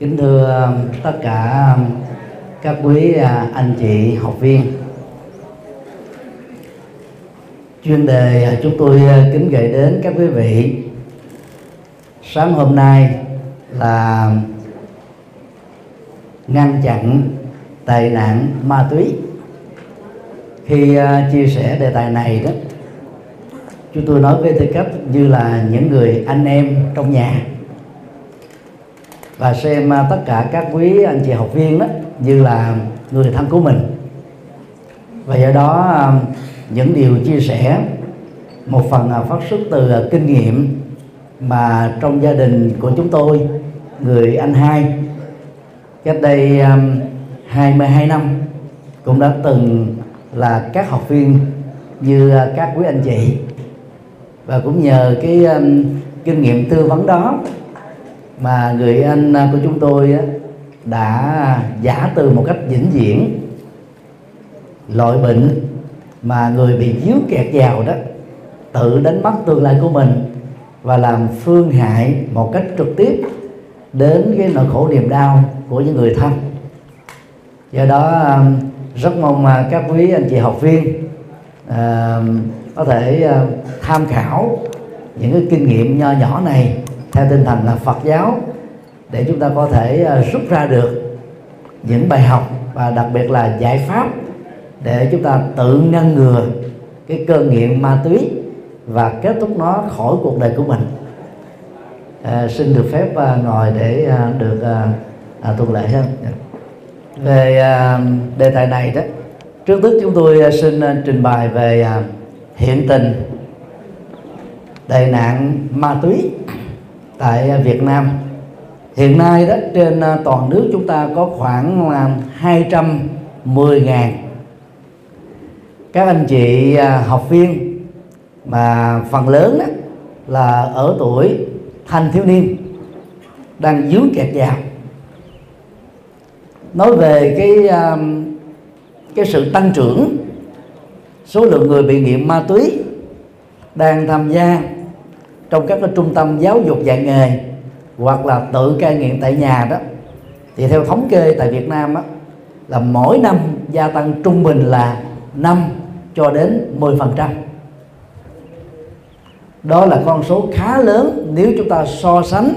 kính thưa um, tất cả um, các quý à, anh chị học viên. Chuyên đề à, chúng tôi à, kính gửi đến các quý vị. Sáng hôm nay là um, ngăn chặn tệ nạn ma túy. Khi chia sẻ đề tài này đó, chúng tôi nói với tư cách như là những người anh em trong nhà và xem à, tất cả các quý anh chị học viên đó, như là người thân của mình. Và do đó à, những điều chia sẻ, một phần à, phát xuất từ kinh nghiệm mà trong gia đình của chúng tôi, người anh hai, cách đây 22 năm, cũng đã từng là các học viên như các quý anh chị. Và cũng nhờ cái kinh nghiệm tư vấn đó mà người anh à, của chúng tôi đã giả từ một cách vĩnh viễn. Loại bệnh mà người bị díu kẹt vào đó tự đánh mất tương lai của mình và làm phương hại một cách trực tiếp đến cái nỗi khổ niềm đau của những người thân. Do đó à, rất mong à, các quý anh chị học viên uh, có thể uh, tham khảo những cái kinh nghiệm nho nhỏ này theo tinh thần là Phật giáo để chúng ta có thể à, rút ra được những bài học và đặc biệt là giải pháp để chúng ta tự ngăn ngừa cái cơn nghiện ma túy và kết thúc nó khỏi cuộc đời của mình. À, xin được phép à, ngồi để à, được à, à, thuận lợi hơn. Dạ. Về à, đề tài này đó trước tức chúng tôi à, xin à, trình bày về à, hiện tình tệ nạn ma túy tại Việt Nam. Hiện nay đó, trên à, toàn nước chúng ta có khoảng 210 ngàn. Các anh chị à, học viên mà phần lớn đó là ở tuổi thanh thiếu niên, đang dướng kẹt vào. Nói về cái à, cái sự tăng trưởng, số lượng người bị nghiện ma túy đang tham gia trong các cái trung tâm giáo dục dạy nghề hoặc là tự cai nghiện tại nhà đó thì theo thống kê tại Việt Nam á, là mỗi năm gia tăng trung bình là 5 cho đến 10 phần trăm. Đó là con số khá lớn nếu chúng ta so sánh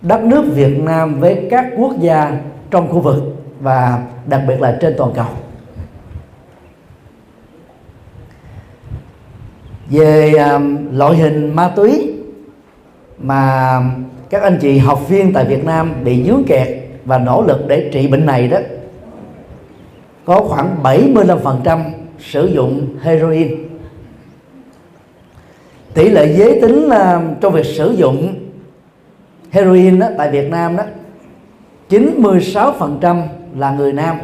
đất nước Việt Nam với các quốc gia trong khu vực và đặc biệt là trên toàn cầu. Về um, loại hình ma túy mà các anh chị học viên tại Việt Nam bị dướng kẹt và nỗ lực để trị bệnh này đó có khoảng 75% sử dụng heroin. Tỷ lệ giới tính uh, trong việc sử dụng heroin đó, tại Việt Nam đó 96% là người nam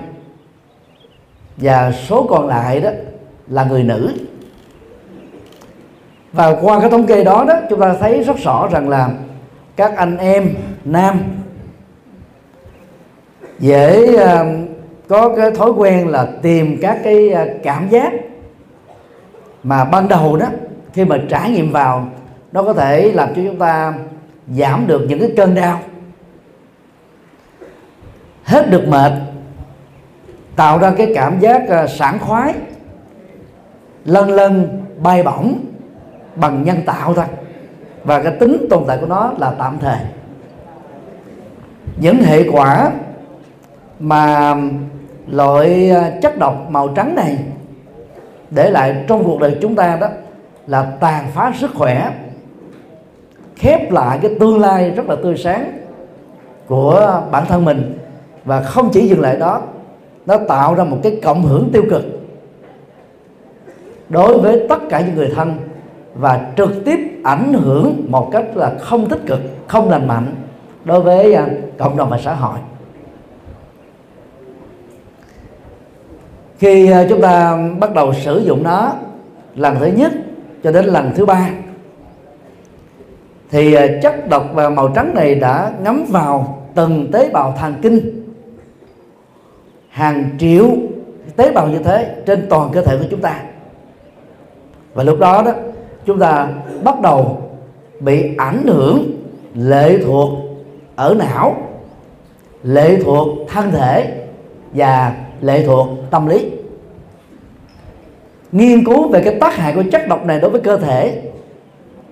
và số còn lại đó là người nữ và qua cái thống kê đó đó chúng ta thấy rất rõ rằng là các anh em nam dễ uh, có cái thói quen là tìm các cái ờ, cảm giác mà ban đầu đó khi mà trải nghiệm vào nó có thể làm cho chúng ta giảm được những cái cơn đau. Hết được mệt tạo ra cái cảm giác ờ, sảng khoái lân lân bay bổng bằng nhân tạo thôi. Và cái tính tồn tại của nó là tạm thời. Những hệ quả mà loại à, chất độc màu trắng này để lại trong cuộc đời chúng ta đó là tàn phá sức khỏe, khép lại cái tương lai rất là tươi sáng của bản thân mình. Và không chỉ dừng lại đó, nó tạo ra một cái cộng hưởng tiêu cực đối với tất cả những người thân và trực tiếp ảnh hưởng một cách là không tích cực, không lành mạnh đối với à, cộng đồng và xã hội. Khi à, chúng ta bắt đầu sử dụng nó lần thứ nhất cho đến lần thứ ba, thì à, chất độc và màu trắng này đã ngấm vào từng tế bào thần kinh. Hàng triệu tế bào như thế trên toàn cơ thể của chúng ta. Và lúc đó đó chúng ta bắt đầu bị ảnh hưởng lệ thuộc ở não, lệ thuộc thân thể và lệ thuộc tâm lý. Nghiên cứu về cái tác hại của chất độc này đối với cơ thể,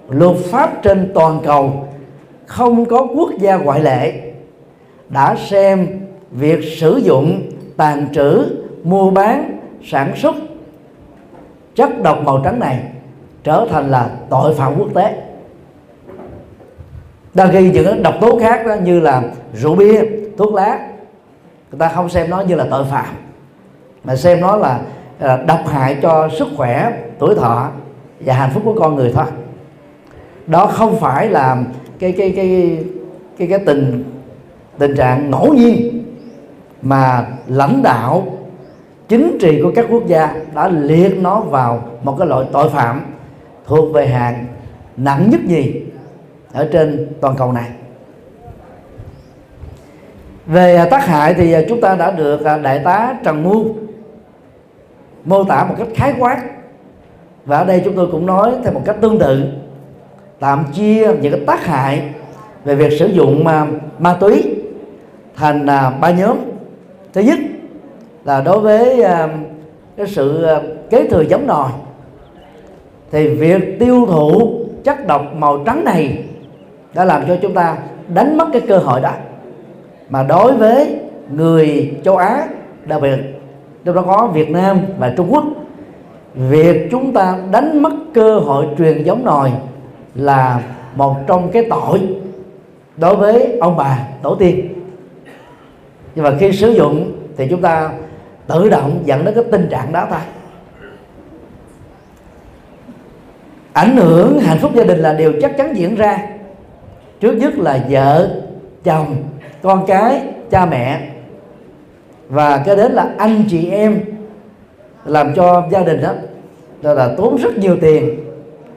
luật pháp trên toàn cầu không có quốc gia ngoại lệ đã xem việc sử dụng tàn trữ, mua bán, sản xuất chất độc màu trắng này trở thành là tội phạm quốc tế. Đa khi những độc tố khác đó như là rượu bia thuốc lá. Người ta không xem nó như là tội phạm mà xem nó là, là độc hại cho sức khỏe tuổi thọ và hạnh phúc của con người thôi. Đó không phải là cái cái cái cái cái tình tình trạng ngẫu nhiên mà lãnh đạo chính trị của các quốc gia đã liệt nó vào một cái loại tội phạm thuộc về hạng nặng nhất gì ở trên toàn cầu này. Về à, tác hại thì à, chúng ta đã được à, đại tá Trần Muôn mô tả một cách khái quát. Và ở đây chúng tôi cũng nói theo một cách tương tự tạm chia những cái tác hại về việc sử dụng ma, ma túy thành ba nhóm. Thứ nhất là đối với cái sự kế thừa giống nòi thì việc tiêu thụ chất độc màu trắng này đã làm cho chúng ta đánh mất cái cơ hội đó. Mà đối với người châu Á, đặc biệt trong đó có Việt Nam và Trung Quốc, việc chúng ta đánh mất cơ hội truyền giống nòi là một trong cái tội đối với ông bà tổ tiên. Nhưng mà khi sử dụng thì chúng ta tự động dẫn đến cái tình trạng đó thôi. Ảnh hưởng hạnh phúc gia đình là điều chắc chắn diễn ra. Trước nhất là vợ chồng con cái cha mẹ. Và cái đến là anh chị em làm cho gia đình đó là, là tốn rất nhiều tiền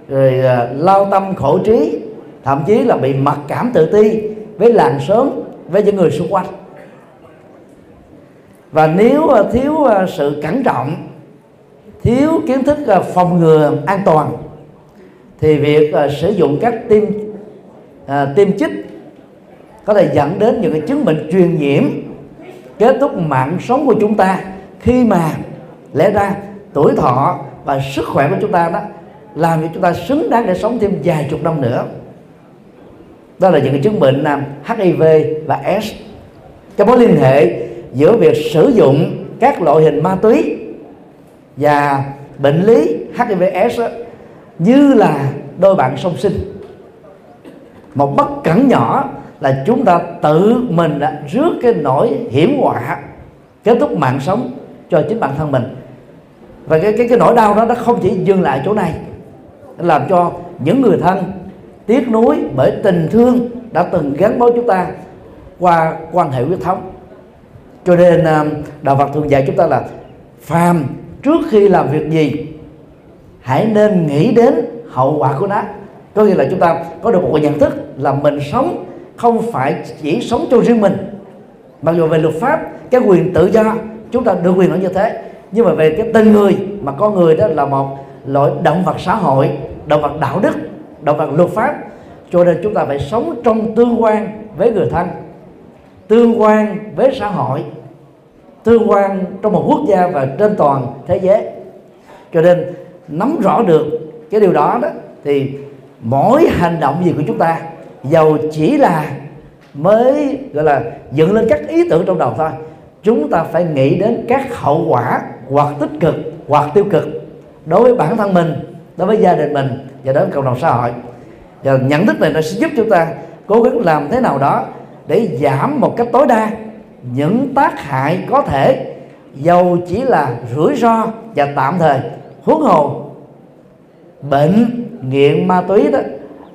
rồi uh, lao tâm khổ trí thậm chí là bị mặc cảm tự ti với làng sớm với những người xung quanh. Và nếu uh, thiếu uh, sự cẩn trọng thiếu kiến thức uh, phòng ngừa an toàn thì việc uh, sử dụng các tiêm uh, à, tiêm chích có thể dẫn đến những cái chứng bệnh truyền nhiễm kết thúc mạng sống của chúng ta khi mà lẽ ra tuổi thọ và sức khỏe của chúng ta đó làm cho chúng ta xứng đáng để sống thêm vài chục năm nữa. Đó là những cái chứng bệnh là HIV và S. Cái mối liên hệ giữa việc sử dụng các loại hình ma túy và bệnh lý HIV/S như là đôi bạn song sinh. Một bất cẩn nhỏ là chúng ta tự mình đã rước cái nỗi hiểm họa kết thúc mạng sống cho chính bản thân mình. Và cái cái cái nỗi đau đó nó không chỉ dừng lại chỗ này làm cho những người thân tiếc nuối bởi tình thương đã từng gắn bó chúng ta qua quan hệ huyết thống. Cho nên à, đạo Phật thường dạy chúng ta là phàm trước khi làm việc gì hãy nên nghĩ đến hậu quả của nó. Có nghĩa là chúng ta có được một nhận thức là mình sống không phải chỉ sống cho riêng mình. Mặc dù về luật pháp, cái quyền tự do, chúng ta được quyền ở như thế. Nhưng mà về cái tình người, mà con người đó là một loại động vật xã hội, động vật đạo đức, động vật luật pháp. Cho nên chúng ta phải sống trong tương quan với người thân, tương quan với xã hội, tương quan trong một quốc gia và trên toàn thế giới. Cho nên nắm rõ được cái điều đó đó, thì mỗi hành động gì của chúng ta giàu chỉ là mới, gọi là, dựng lên các ý tưởng trong đầu thôi, chúng ta phải nghĩ đến các hậu quả hoặc tích cực hoặc tiêu cực đối với bản thân mình, đối với gia đình mình và đối với cộng đồng xã hội. Và nhận thức này nó sẽ giúp chúng ta cố gắng làm thế nào đó để giảm một cách tối đa những tác hại có thể, dầu chỉ là rủi ro và tạm thời huống hồ bệnh nghiện ma túy đó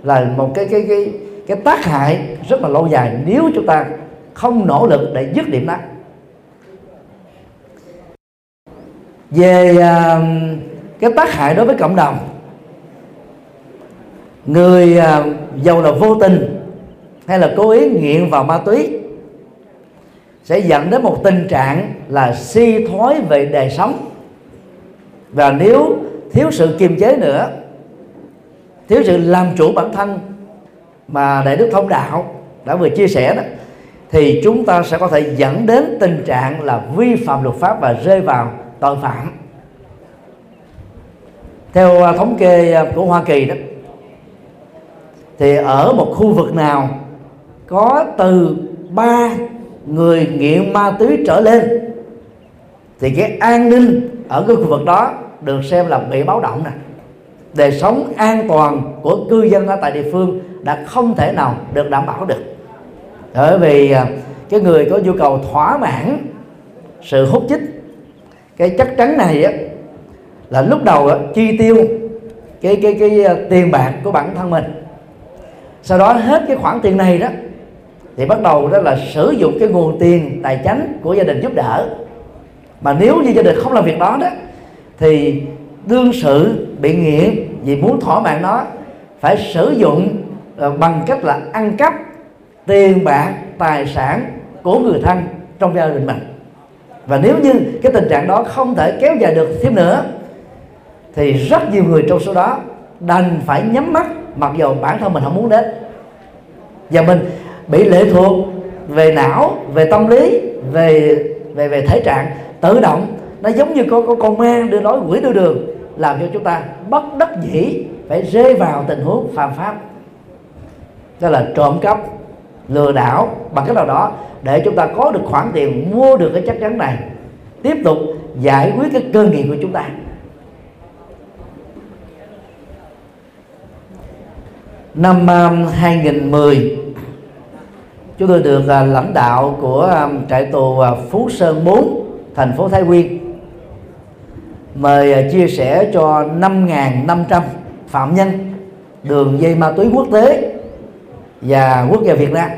là một cái cái cái cái tác hại rất là lâu dài nếu chúng ta không nỗ lực để dứt điểm đó về uh, cái tác hại đối với cộng đồng người uh, giàu là vô tình hay là cố ý nghiện vào ma túy sẽ dẫn đến một tình trạng là suy thoái về đời sống và nếu thiếu sự kiềm chế nữa, thiếu sự làm chủ bản thân mà đại đức thông đạo đã vừa chia sẻ đó, thì chúng ta sẽ có thể dẫn đến tình trạng là vi phạm luật pháp và rơi vào tội phạm. Theo à, thống kê à, của Hoa Kỳ đó, thì ở một khu vực nào có từ ba người nghiện ma túy trở lên, thì cái an ninh ở cái khu vực đó được xem là bị báo động nè. Đời sống an toàn của cư dân ở tại địa phương đã không thể nào được đảm bảo được. Bởi vì à, cái người có nhu cầu thỏa mãn sự hút chích cái chất trắng này á là lúc đầu á, chi tiêu cái cái cái à, tiền bạc của bản thân mình. Sau đó hết cái khoản tiền này đó thì bắt đầu đó là sử dụng cái nguồn tiền tài chánh của gia đình giúp đỡ mà nếu như gia đình không làm việc đó đó, thì đương sự bị nghiện vì muốn thỏa mãn nó, phải sử dụng ờ, bằng cách là ăn cắp tiền bạc, tài sản của người thân trong gia đình mình. Và nếu như cái tình trạng đó không thể kéo dài được thêm nữa, thì rất nhiều người trong số đó đành phải nhắm mắt, mặc dù bản thân mình không muốn đến. Và mình bị lệ thuộc về não, về tâm lý, về về về thể trạng tự động nó giống như con con, con ma đưa nói quỷ đưa đường làm cho chúng ta bất đắc dĩ phải rơi vào tình huống phạm pháp. Đó là trộm cắp lừa đảo bằng cách nào đó để chúng ta có được khoản tiền mua được cái chắc chắn này. Tiếp tục giải quyết cái cơ nghiệp của chúng ta. Năm um, 2010 chúng tôi được uh, lãnh đạo của um, trại tù uh, Phú Sơn 4 thành phố Thái Nguyên. Mời à, chia sẻ cho 5.500 phạm nhân đường dây ma túy quốc tế và quốc gia Việt Nam.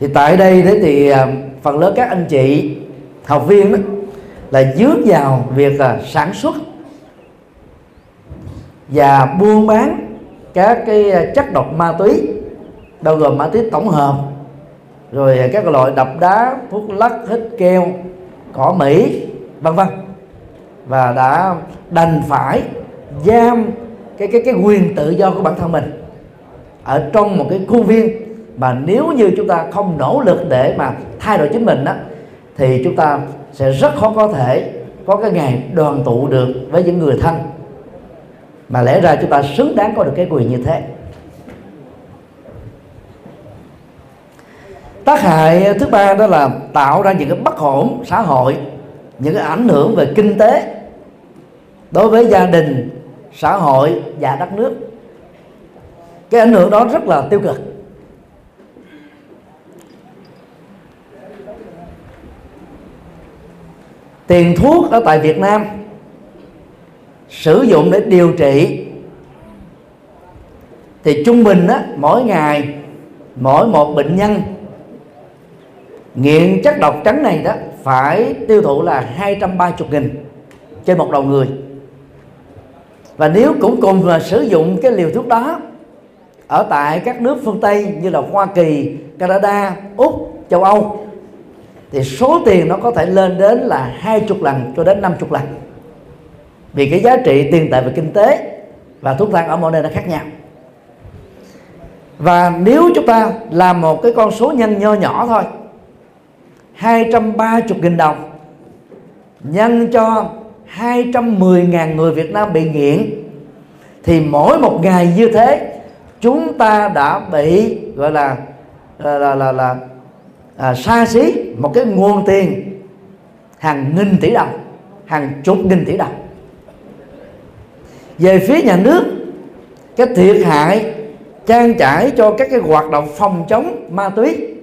Thì tại đây thế thì à, phần lớn các anh chị, học viên đó là dướng vào việc à, sản xuất và buôn bán các cái chất độc ma túy, bao gồm ma túy tổng hợp rồi các loại đập đá, thuốc lắc, hít keo, cỏ mỹ, vân vân. Và đã đành phải giam cái cái cái quyền tự do của bản thân mình ở trong một cái khuôn viên. Mà nếu như chúng ta không nỗ lực để mà thay đổi chính mình đó thì chúng ta sẽ rất khó có thể có cái ngày đoàn tụ được với những người thân. Mà lẽ ra chúng ta xứng đáng có được cái quyền như thế. Tác hại ờ, thứ ba đó là tạo ra những cái bất ổn xã hội những cái ảnh hưởng về kinh tế đối với gia đình xã hội và đất nước. Cái ảnh hưởng đó rất là tiêu cực. Tiền thuốc ở tại Việt Nam sử dụng để điều trị thì trung bình á, mỗi ngày mỗi một bệnh nhân nghiện chất độc trắng này đó phải tiêu thụ là 230 nghìn trên một đầu người. Và nếu cũng cùng là sử dụng cái liều thuốc đó ở tại các nước phương Tây như là Hoa Kỳ, Canada, Úc, châu Âu thì số tiền nó có thể lên đến là hai chục lần cho đến năm chục lần. Vì cái giá trị tiền tệ về kinh tế và thuốc thang ở mỗi nơi nó khác nhau. Và nếu chúng ta làm một cái con số nhân nho nhỏ thôi 230.000 đồng. Nhân cho 210.000 người Việt Nam bị nghiện thì mỗi một ngày như thế chúng ta đã bị gọi là là là là, là à, xa xí một cái nguồn tiền hàng nghìn tỷ đồng hàng chục nghìn tỷ đồng. Về phía nhà nước cái thiệt hại trang trải cho các cái hoạt động phòng chống ma túy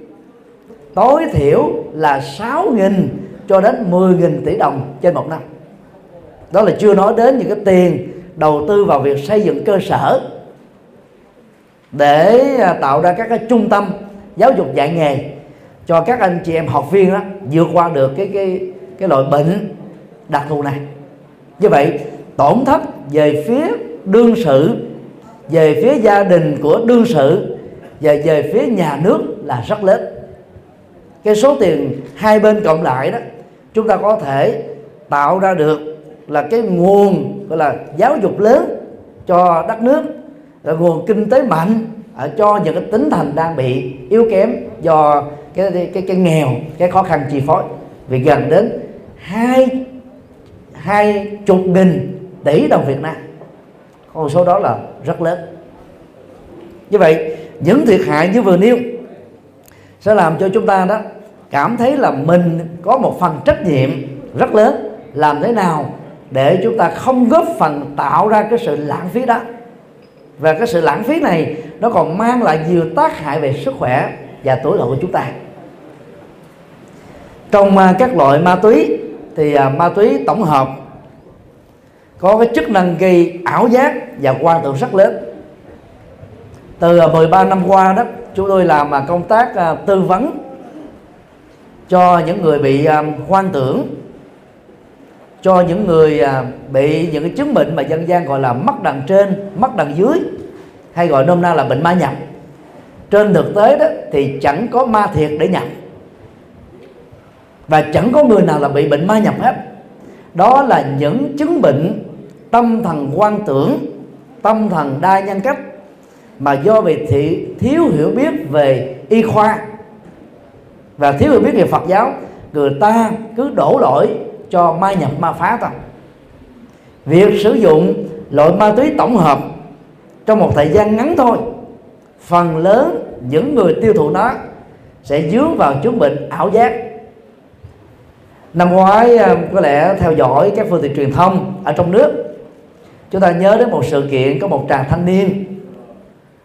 tối thiểu là 6.000 cho đến 10.000 tỷ đồng trên một năm. Đó là chưa nói đến những cái tiền đầu tư vào việc xây dựng cơ sở để à, tạo ra các cái trung tâm giáo dục dạy nghề cho các anh chị em học viên đó vượt qua được cái cái cái loại bệnh đặc thù này. Như vậy, tổn thất về phía đương sự, về phía gia đình của đương sự và về phía nhà nước là rất lớn cái số tiền hai bên cộng lại đó chúng ta có thể tạo ra được là cái nguồn gọi là giáo dục lớn cho đất nước là nguồn kinh tế mạnh ở cho những cái tính thành đang bị yếu kém do cái cái cái, cái nghèo cái khó khăn chi phối. Vì gần đến hai hai chục nghìn tỷ đồng Việt Nam. Con số đó là rất lớn. Như vậy những thiệt hại như vừa nêu sẽ làm cho chúng ta đó cảm thấy là mình có một phần trách nhiệm rất lớn. Làm thế nào để chúng ta không góp phần tạo ra cái sự lãng phí đó? Và cái sự lãng phí này nó còn mang lại nhiều tác hại về sức khỏe và tuổi thọ của chúng ta. Trong à, các loại ma túy thì à, ma túy tổng hợp có cái chức năng gây ảo giác và quan tưởng rất lớn. Từ à, 13 năm qua đó chúng tôi làm à, công tác à, tư vấn cho những người bị à, hoang tưởng, cho những người bị những cái chứng bệnh mà dân gian gọi là mắt đằng trên mắt đằng dưới, hay gọi nôm na là bệnh ma nhập. Trên thực tế đó thì chẳng có ma thiệt để nhập. Và chẳng có người nào là bị bệnh ma nhập hết. Đó là những chứng bệnh tâm thần quan tưởng, tâm thần đa nhân cách mà do vì thị, thiếu hiểu biết về y khoa và thiếu hiểu biết về Phật giáo, người ta cứ đổ lỗi cho ma nhập, ma phá ta. việc sử dụng loại ma túy tổng hợp trong một thời gian ngắn thôi, phần lớn những người tiêu thụ nó sẽ dướng vào chứng bệnh ảo giác năm ngoái à, có lẽ theo dõi các phương tiện truyền thông ở trong nước, chúng ta nhớ đến một sự kiện có một chàng thanh niên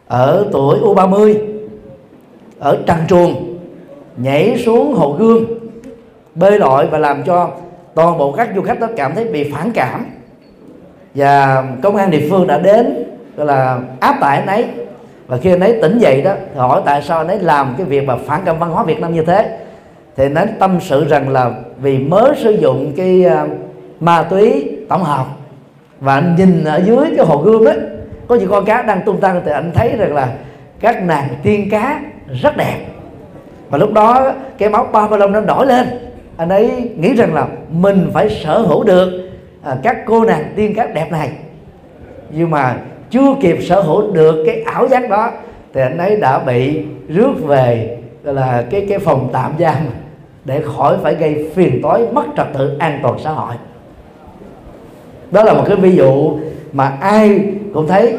ở tuổi U30 ở Trăng Truồng nhảy xuống hồ gương bơi lội và làm cho toàn bộ các du khách đó cảm thấy bị phản cảm. Và công an địa phương đã đến, gọi là áp tải anh ấy. Và khi anh ấy tỉnh dậy đó hỏi tại sao anh ấy làm cái việc mà phản cảm văn hóa Việt Nam như thế. Thì anh ấy tâm sự rằng là vì mới sử dụng cái à, ma túy tổng hợp. Và anh nhìn ở dưới cái hồ gươm ấy có những con cá đang tung tăng thì anh thấy rằng là các nàng tiên cá rất đẹp. Và lúc đó cái máu ba lông nó nổi lên. Anh ấy nghĩ rằng là mình phải sở hữu được à, các cô nàng tiên cá đẹp này. Nhưng mà chưa kịp sở hữu được cái ảo giác đó thì anh ấy đã bị rước về gọi là cái cái phòng tạm giam để khỏi phải gây phiền toái mất trật tự an toàn xã hội. Đó là một cái ví dụ mà ai cũng thấy,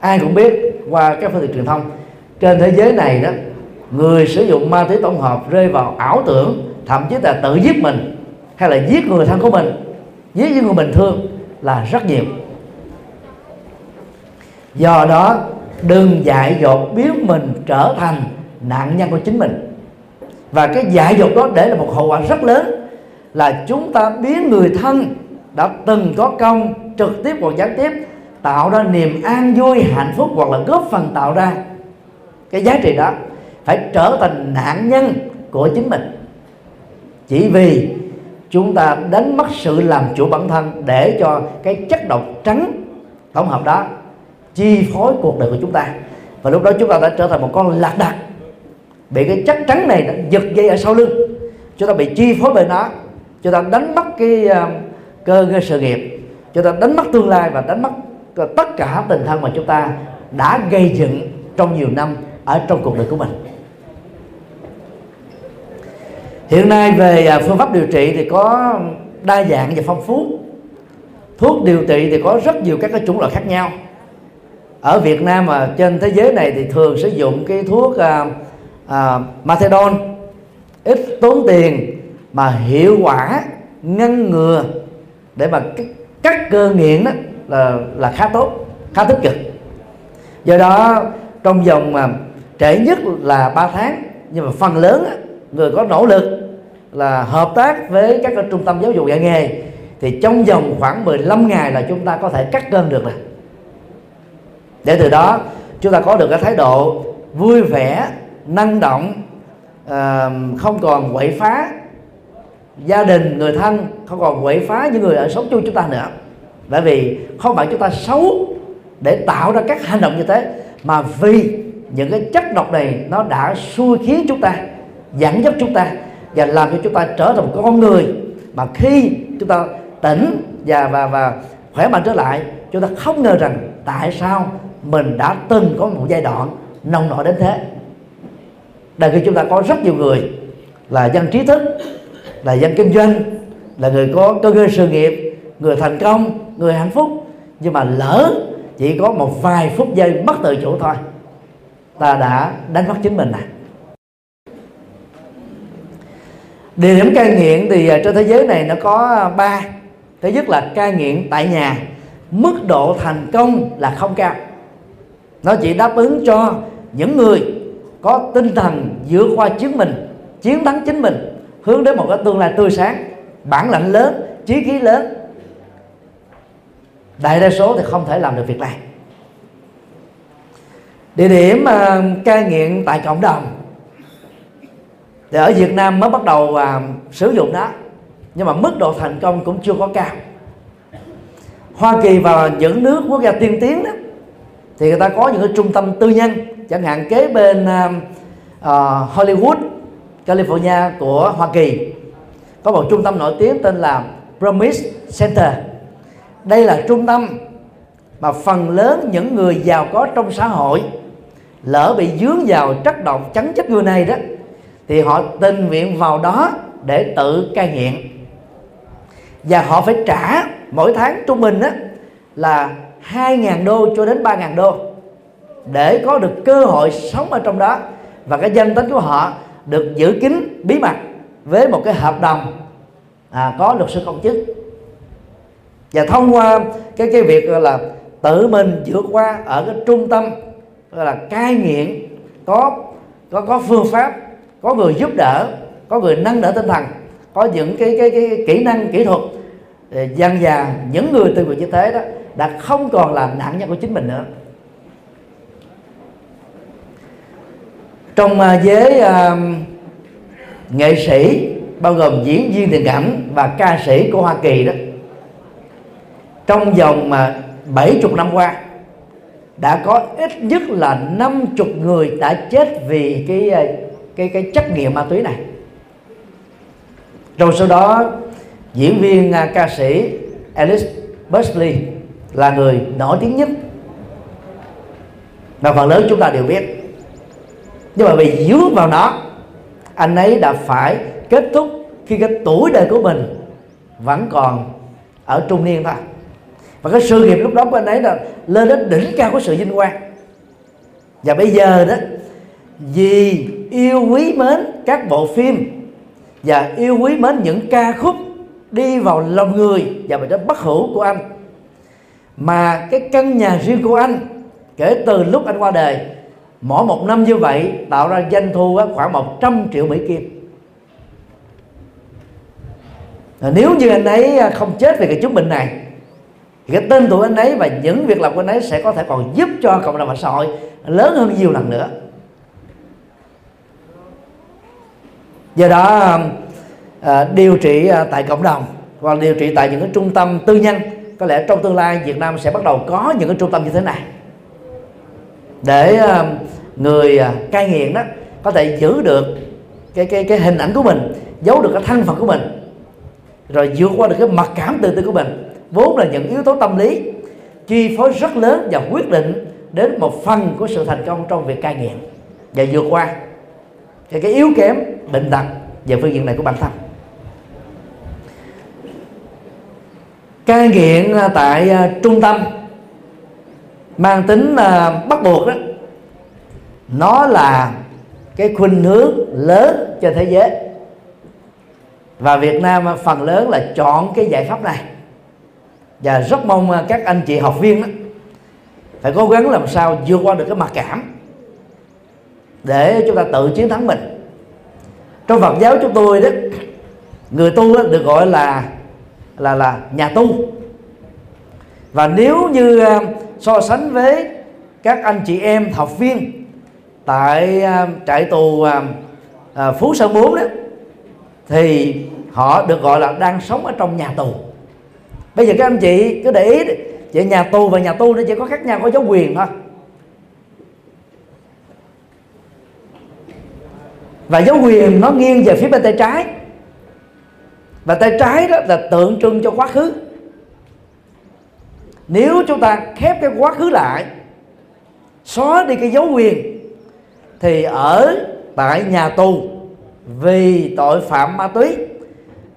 ai cũng biết qua các phương tiện truyền thông. Trên thế giới này đó, người sử dụng ma túy tổng hợp rơi vào ảo tưởng, thậm chí là tự giết mình, hay là giết người thân của mình, giết những người bình thường là rất nhiều. Do đó, đừng dại dột biến mình trở thành nạn nhân của chính mình. Và cái dại dột đó để là một hậu quả rất lớn là chúng ta biến người thân đã từng có công trực tiếp hoặc gián tiếp tạo ra niềm an vui hạnh phúc hoặc là góp phần tạo ra cái giá trị đó phải trở thành nạn nhân của chính mình. Chỉ vì chúng ta đánh mất sự làm chủ bản thân để cho cái chất độc trắng tổng hợp đó chi phối cuộc đời của chúng ta. Và lúc đó chúng ta đã trở thành một con lạc đà bị cái chất trắng này giật dây ở sau lưng chúng ta bị chi phối bởi nó chúng ta đánh mất cái uh, cơ cái sự nghiệp. Chúng ta đánh mất tương lai và đánh mất tất cả tình thân mà chúng ta đã gây dựng trong nhiều năm ở trong cuộc đời của mình. Hiện nay về à, phương pháp điều trị thì có đa dạng và phong phú. Thuốc điều trị thì có rất nhiều các cái chủng loại khác nhau. Ở Việt Nam và trên thế giới này thì thường sử dụng cái thuốc à, à, Methadone ít tốn tiền mà hiệu quả ngăn ngừa để mà cắt, cắt cơ nghiện đó là là khá tốt khá tích cực. Do đó trong vòng mà trễ nhất là 3 tháng nhưng mà phần lớn người có nỗ lực là hợp tác với các trung tâm giáo dục dạy nghề thì trong vòng khoảng 15 ngày là chúng ta có thể cắt cơn được rồi. Để từ đó chúng ta có được cái thái độ vui vẻ năng động à, không còn quậy phá gia đình, người thân không còn quậy phá những người ở sống chung chúng ta nữa. Bởi vì không phải chúng ta xấu để tạo ra các hành động như thế, mà vì những cái chất độc này nó đã xui khiến chúng ta dẫn dắt chúng ta, và làm cho chúng ta trở thành một con người. Mà khi chúng ta tỉnh và và và khỏe mạnh trở lại, chúng ta không ngờ rằng tại sao mình đã từng có một giai đoạn nông nổi đến thế. Đây khi chúng ta có rất nhiều người là dân trí thức là dân kinh doanh, là người có cơ ngơi sự nghiệp, người thành công, người hạnh phúc. Nhưng mà lỡ chỉ có một vài phút giây mất tự chủ thôi, ta đã đánh mất chính mình này. Địa điểm cai nghiện thì à, trên thế giới này nó có à, ba. Thứ nhất là cai nghiện tại nhà, mức độ thành công là không cao. Nó chỉ đáp ứng cho những người có tinh thần vượt qua chính mình, chiến thắng chính mình hướng đến một cái tương lai tươi sáng. Bản lãnh lớn chí khí lớn. Đại đa số thì không thể làm được việc này. Địa điểm uh, cai nghiện tại cộng đồng. Thì ở Việt Nam mới bắt đầu uh, sử dụng đó. Nhưng mà mức độ thành công cũng chưa có cao. Hoa Kỳ và những nước quốc gia tiên tiến đó thì người ta có những cái trung tâm tư nhân chẳng hạn kế bên uh, uh, Hollywood. California của Hoa Kỳ. Có một trung tâm nổi tiếng tên là Promise Center. Đây là trung tâm mà phần lớn những người giàu có trong xã hội lỡ bị dướng vào trắc động chắn chết người này đó, thì họ tình nguyện vào đó để tự cai nghiện. Và họ phải trả mỗi tháng trung bình đó là 2.000 đô cho đến 3.000 đô để có được cơ hội sống ở trong đó. Và cái danh tính của họ được giữ kín bí mật với một cái hợp đồng à, có luật sư công chức. Và thông qua cái cái việc là tự mình vượt qua ở cái trung tâm gọi là cai nghiện có có có phương pháp có người giúp đỡ có người nâng đỡ tinh thần có những cái cái, cái kỹ năng kỹ thuật dần dà những người từ người như thế đó đã không còn là nạn nhân của chính mình nữa. Trong uh, giới uh, nghệ sĩ bao gồm diễn viên điện ảnh và ca sĩ của Hoa Kỳ đó trong vòng mà 70 năm qua đã có ít nhất là 50 người đã chết vì cái à, cái cái chất nghiện ma túy này. Rồi sau đó diễn viên ca sĩ Alice Presley là người nổi tiếng nhất. Mà phần lớn chúng ta đều biết nhưng mà vì dướng vào nó, anh ấy đã phải kết thúc khi cái tuổi đời của mình vẫn còn ở trung niên thôi. Và cái sự nghiệp lúc đó của anh ấy là lên đến đỉnh cao của sự vinh quang. Và bây giờ đó, vì yêu quý mến các bộ phim và yêu quý mến những ca khúc đi vào lòng người và bị đến bất hữu của anh, mà cái căn nhà riêng của anh kể từ lúc anh qua đời mỗi một năm như vậy tạo ra doanh thu khoảng 100 triệu Mỹ Kim. Nếu như anh ấy à, không chết vì cái chứng bệnh này thì cái tên tuổi anh ấy và những việc làm của anh ấy sẽ có thể còn giúp cho cộng đồng và xã hội lớn hơn nhiều lần nữa. Do đó à, điều trị à, tại cộng đồng hoặc điều trị tại những cái trung tâm tư nhân có lẽ trong tương lai Việt Nam sẽ bắt đầu có những cái trung tâm như thế này để ờ, người ờ, cai nghiện đó có thể giữ được cái cái cái hình ảnh của mình giấu được cái thân phận của mình rồi vượt qua được cái mặc cảm tự từ của mình. Vốn là những yếu tố tâm lý chi phối rất lớn và quyết định đến một phần của sự thành công trong việc cai nghiện và vượt qua. Cái, cái yếu kém bệnh tật về phương diện này của bản thân. Cai nghiện ờ, tại trung tâm mang tính ờ, bắt buộc đó. Nó là cái khuynh hướng lớn trên thế giới. Và Việt Nam ờ, phần lớn là chọn cái giải pháp này. Và rất mong ờ, các anh chị học viên đó phải cố gắng làm sao vượt qua được cái mặc cảm để chúng ta tự chiến thắng mình. Trong Phật giáo chúng tôi đó, người tu đó được gọi là là là nhà tu. Và nếu như so sánh với các anh chị em học viên tại à, trại tù à, à, Phú Sơn 4 đó, thì họ được gọi là đang sống ở trong nhà tù. Bây giờ các anh chị cứ để ý vậy nhà tù và nhà tu nó chỉ có khác nhau, có dấu quyền thôi. Và dấu quyền nó nghiêng về phía bên tay trái. Và tay trái đó là tượng trưng cho quá khứ nếu chúng ta khép cái quá khứ lại, xóa đi cái dấu quyền thì ở tại nhà tù vì tội phạm ma túy,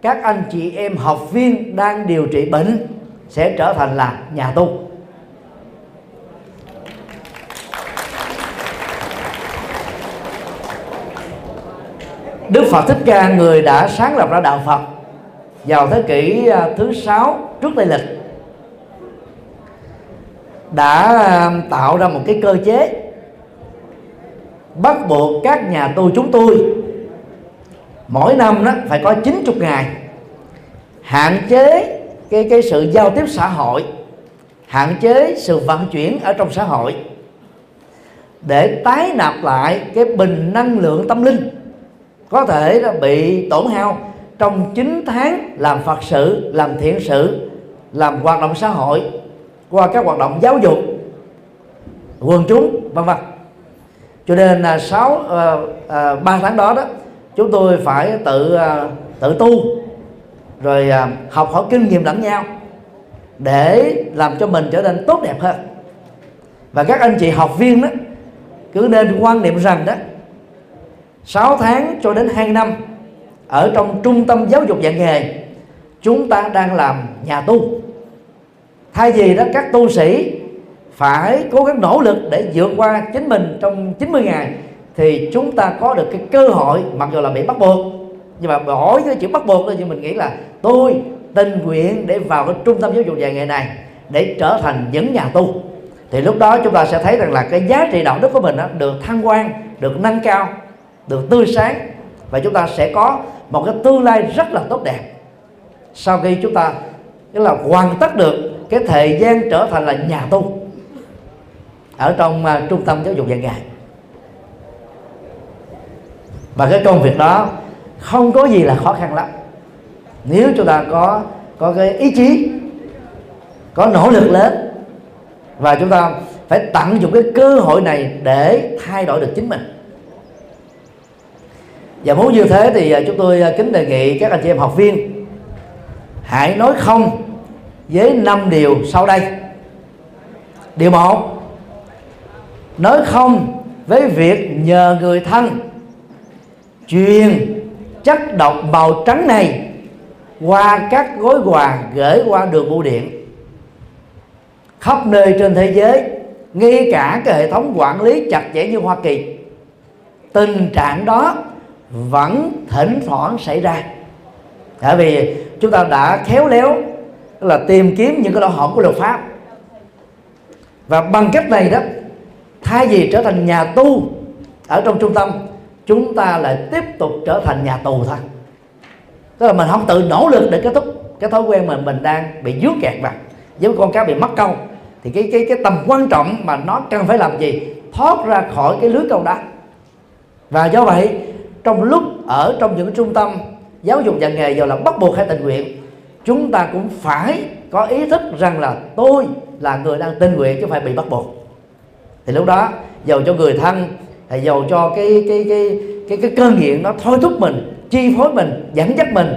các anh chị em học viên đang điều trị bệnh sẽ trở thành là nhà tu Đức Phật Thích Ca, người đã sáng lập ra đạo Phật vào thế kỷ à, thứ sáu trước Tây lịch đã um, tạo ra một cái cơ chế bắt buộc các nhà tu chúng tôi mỗi năm đó phải có 90 ngày hạn chế cái cái sự giao tiếp xã hội hạn chế sự vận chuyển ở trong xã hội để tái nạp lại cái bình năng lượng tâm linh có thể là bị tổn hao trong 9 tháng làm Phật sự, làm thiện sự, làm hoạt động xã hội qua các hoạt động giáo dục, quần chúng vân vân. Cho nên là sáu ờ, ờ, ba tháng đó đó chúng tôi phải tự uh, tự tu rồi uh, học hỏi kinh nghiệm lẫn nhau để làm cho mình trở nên tốt đẹp hơn và các anh chị học viên đó cứ nên quan niệm rằng đó 6 tháng cho đến 2 năm ở trong trung tâm giáo dục dạy nghề chúng ta đang làm nhà tu thay vì đó các tu sĩ phải cố gắng nỗ lực để vượt qua chính mình trong 90 ngày thì chúng ta có được cái cơ hội mặc dù là bị bắt buộc nhưng mà bỏ cái chữ bắt buộc thôi nhưng mình nghĩ là tôi tình nguyện để vào cái trung tâm giáo dục dạy nghề này để trở thành những nhà tu. Thì lúc đó chúng ta sẽ thấy rằng là cái giá trị đạo đức của mình đó, được thăng quan được nâng cao được tươi sáng và chúng ta sẽ có một cái tương lai rất là tốt đẹp. Sau khi chúng ta tức là hoàn tất được cái thời gian trở thành là nhà tu. Ở trong uh, trung tâm giáo dục dạy nghề. Và cái công việc đó không có gì là khó khăn lắm. Nếu chúng ta có có cái ý chí có nỗ lực lớn và chúng ta phải tận dụng cái cơ hội này để thay đổi được chính mình. Và muốn như thế thì à, chúng tôi à, kính đề nghị các anh chị em học viên hãy nói không với năm điều sau đây. Điều một, nói không với việc nhờ người thân. Truyền chất độc màu trắng này qua các gói quà gửi qua đường bưu điện. Khắp nơi trên thế giới, ngay cả cái hệ thống quản lý chặt chẽ như Hoa Kỳ, tình trạng đó vẫn thỉnh thoảng xảy ra. Tại vì chúng ta đã khéo léo là tìm kiếm những cái lỗ hổng của luật pháp. Và bằng cách này đó, thay vì trở thành nhà tu ở trong trung tâm, chúng ta lại tiếp tục trở thành nhà tù thôi. Tức là mình không tự nỗ lực để kết thúc cái thói quen mà mình đang bị dướng kẹt vào. Giống con cá bị mắc câu, thì cái cái cái tầm quan trọng mà nó cần phải làm gì? Thoát ra khỏi cái lưới câu đó và do vậy, trong lúc ở trong những trung tâm giáo dục dạy nghề, dù là bắt buộc hay tình nguyện chúng ta cũng phải có ý thức rằng là tôi là người đang tình nguyện chứ không phải bị bắt buộc. Thì lúc đó, dầu cho người thân, hay dầu cho cái cái cái cái cái cơn nghiện nó thôi thúc mình, chi phối mình, dẫn dắt mình,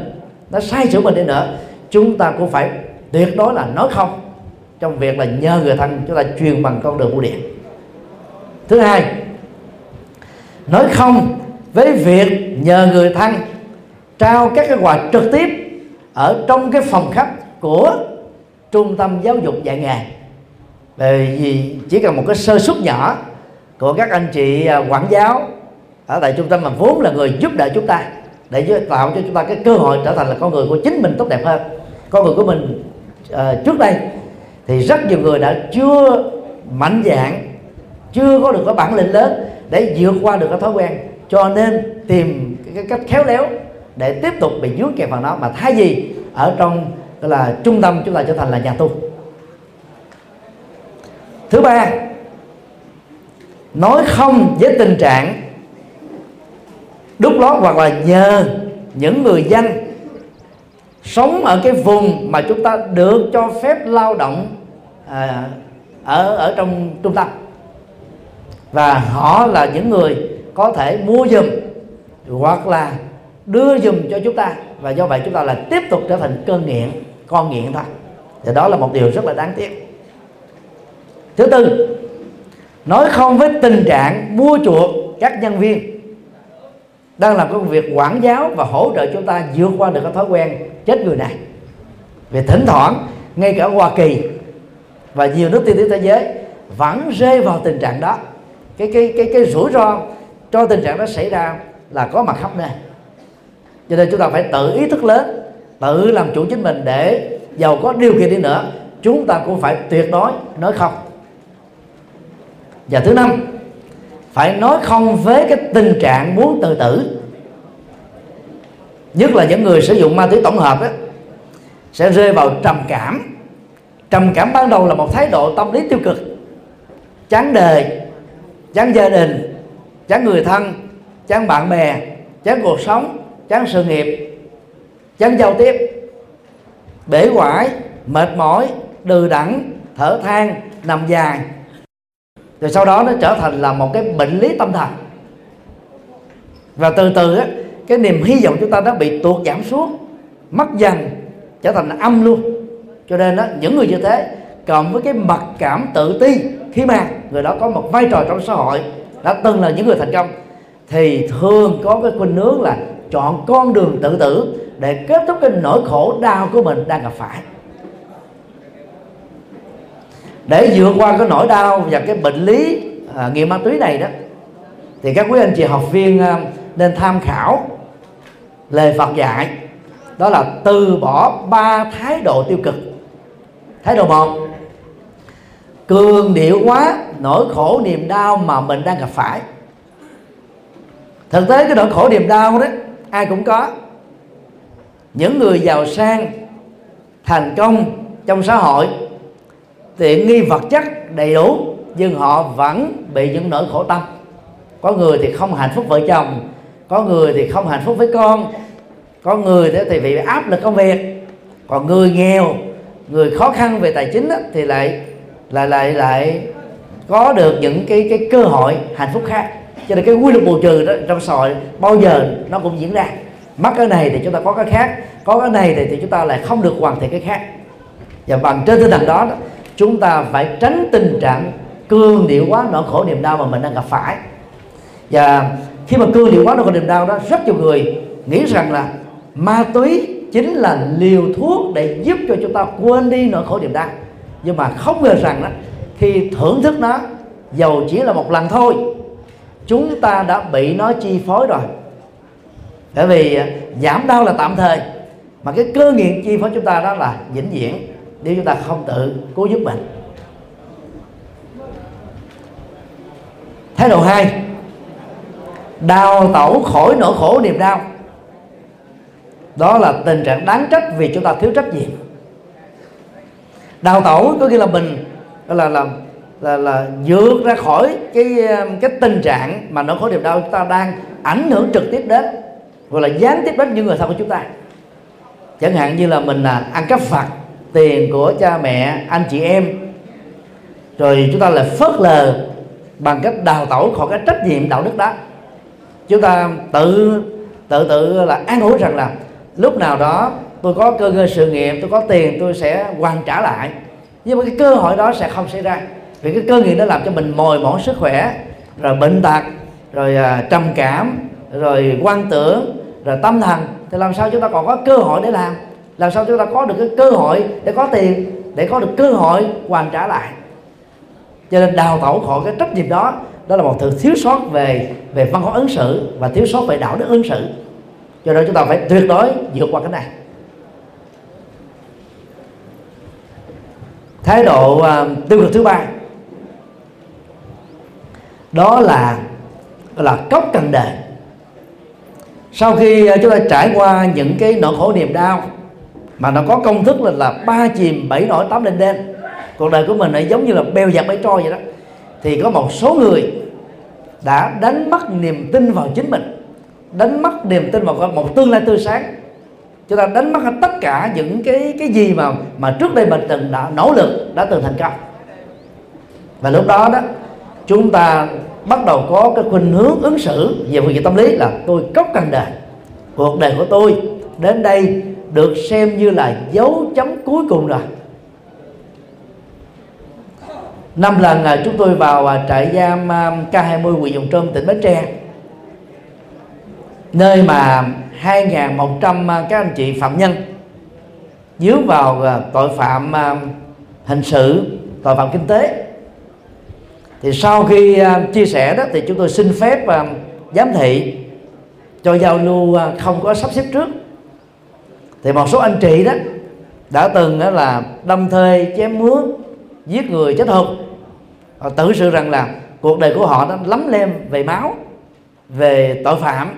nó sai sửa mình đi nữa, chúng ta cũng phải tuyệt đối là nói không trong việc là nhờ người thân chúng ta truyền bằng con đường bưu điện. Thứ hai, nói không với việc nhờ người thân trao các cái quà trực tiếp ở trong cái phòng khách của trung tâm giáo dục dạy nghề. Bởi vì chỉ cần một cái sơ suất nhỏ của các anh chị à, quản giáo ở tại trung tâm mà vốn là người giúp đỡ chúng ta để tạo cho chúng ta cái cơ hội trở thành là con người của chính mình tốt đẹp hơn con người của mình uh, trước đây. Thì rất nhiều người đã chưa mạnh dạng chưa có được cái bản lĩnh lớn để vượt qua được cái thói quen cho nên tìm cái cách khéo léo để tiếp tục bị dướng kẹt vào nó. Mà thay vì ở trong là trung tâm chúng ta trở thành là nhà tu thứ ba nói không với tình trạng đúc lót hoặc là nhờ những người dân sống ở cái vùng mà chúng ta được cho phép lao động à, ở ở trong trung tâm. Và họ là những người có thể mua giùm hoặc là đưa dùm cho chúng ta. Và do vậy chúng ta là tiếp tục trở thành cơn nghiện, con nghiện thôi. Thì đó là một điều rất là đáng tiếc. Thứ tư, nói không với tình trạng mua chuộc các nhân viên. Đang làm công việc quản giáo và hỗ trợ chúng ta vượt qua được cái thói quen chết người này. Vì thỉnh thoảng, ngay cả Hoa Kỳ và nhiều nước tiên tiến thế giới vẫn rơi vào tình trạng đó. Cái cái cái cái rủi ro cho tình trạng đó xảy ra là có mặt khắp nơi cho nên chúng ta phải tự ý thức lớn tự làm chủ chính mình để giàu có điều kiện đi nữa. Chúng ta cũng phải tuyệt đối nói không. Và thứ năm phải nói không với cái tình trạng muốn tự tử. Nhất là những người sử dụng ma túy tổng hợp ấy, sẽ rơi vào trầm cảm. Trầm cảm ban đầu là một thái độ tâm lý tiêu cực. Chán đời chán gia đình chán người thân chán bạn bè chán cuộc sống chán sự nghiệp chán giao tiếp bể hoại mệt mỏi đừ đẳng thở than nằm dài. Rồi sau đó nó trở thành là một cái bệnh lý tâm thần. Và từ từ á, cái niềm hy vọng chúng ta đã bị tuột giảm xuống mất dần trở thành âm luôn. Cho nên đó những người như thế cộng với cái mặc cảm tự ti khi mà người đó có một vai trò trong xã hội đã từng là những người thành công thì thường có cái khuynh hướng là chọn con đường tự tử để kết thúc cái nỗi khổ đau của mình đang gặp phải. Để vượt qua cái nỗi đau và cái bệnh lý à, nghiện ma túy này đó thì các quý anh chị học viên à, nên tham khảo lời Phật dạy. Đó là từ bỏ ba thái độ tiêu cực. Thái độ một cường điệu quá nỗi khổ niềm đau mà mình đang gặp phải thực tế cái nỗi khổ niềm đau đó ai cũng có. Những người giàu sang thành công trong xã hội tiện nghi vật chất đầy đủ nhưng họ vẫn bị những nỗi khổ tâm. Có người thì không hạnh phúc vợ chồng có người thì không hạnh phúc với con có người thì bị áp lực công việc. Còn người nghèo người khó khăn về tài chính đó, thì lại lại lại lại có được những cái cái cơ hội hạnh phúc khác cho nên cái quy luật bù trừ đó trong xã hội bao giờ nó cũng diễn ra. Mất cái này thì chúng ta có cái khác có cái này thì, thì chúng ta lại không được hoàn thiện cái khác. Và bằng trên tinh thần đó, đó chúng ta phải tránh tình trạng cương điệu quá nỗi khổ niềm đau mà mình đang gặp phải. Và khi mà cương điệu quá nỗi khổ niềm đau đó rất nhiều người nghĩ rằng là ma túy chính là liều thuốc để giúp cho chúng ta quên đi nỗi khổ niềm đau. Nhưng mà không ngờ rằng đó khi thưởng thức nó dầu chỉ là một lần thôi chúng ta đã bị nó chi phối rồi. Bởi vì à, giảm đau là tạm thời, mà cái cơ nghiện chi phối chúng ta đó là vĩnh viễn, nếu chúng ta không tự cứu giúp mình. Thái độ hai, đào tẩu khỏi nỗi khổ niềm đau. Đó là tình trạng đáng trách vì chúng ta thiếu trách nhiệm. Đào tẩu có nghĩa là mình, là làm là là vượt ra khỏi cái um, cái tình trạng mà nỗi khổ niềm đau chúng ta đang ảnh hưởng trực tiếp đến, hoặc là gián tiếp đến những người thân của chúng ta. Chẳng hạn như là mình là ăn cắp phạt tiền của cha mẹ, anh chị em, rồi chúng ta lại phớt lờ bằng cách đào tẩu khỏi cái trách nhiệm đạo đức đó. Chúng ta tự tự tự là an ủi rằng là lúc nào đó tôi có cơ ngơi sự nghiệp, tôi có tiền, tôi sẽ hoàn trả lại. Nhưng mà cái cơ hội đó sẽ không xảy ra vì cái cơ nghiệp nó làm cho mình mồi mỏi sức khỏe rồi bệnh tật rồi à, trầm cảm rồi quan tưởng rồi tâm thần. Thì làm sao chúng ta còn có cơ hội để làm? Làm sao chúng ta có được cái cơ hội để có tiền để có được cơ hội hoàn trả lại? Cho nên đào tẩu khỏi cái trách nhiệm đó đó là một sự thiếu sót về về văn hóa ứng xử và thiếu sót về đạo đức ứng xử. Cho nên chúng ta phải tuyệt đối vượt qua cái này. Thái độ uh, tiêu cực thứ ba đó là là cốc cần đề sau khi ờ, chúng ta trải qua những cái nỗi khổ niềm đau, mà nó có công thức là là ba chìm bảy nổi tám lên đen cuộc đời của mình lại giống như là bèo dạt bẫy trôi vậy đó, thì có một số người đã đánh mất niềm tin vào chính mình, đánh mất niềm tin vào một tương lai tươi sáng. Chúng ta đánh mất tất cả những cái cái gì mà mà trước đây mình từng đã nỗ lực, đã từng thành công. Và lúc đó đó chúng ta bắt đầu có cái khuynh hướng ứng xử về phương diện tâm lý là tôi cốc cần đời cuộc đời của tôi đến đây được xem như là dấu chấm cuối cùng rồi. Năm lần à, chúng tôi vào à, trại giam à, K20 huyện Dòng Trôm tỉnh Bến Tre. Nơi mà 2.100 à, các anh chị phạm nhân dướng vào tội phạm hình sự tội phạm kinh tế thì sau khi à, chia sẻ đó thì chúng tôi xin phép à, giám thị cho giao lưu à, không có sắp xếp trước. Thì một số anh chị đó đã từng đó là đâm thuê chém mướn, giết người chết hụt. Họ tự sự rằng là cuộc đời của họ đã lắm lem về máu, về tội phạm,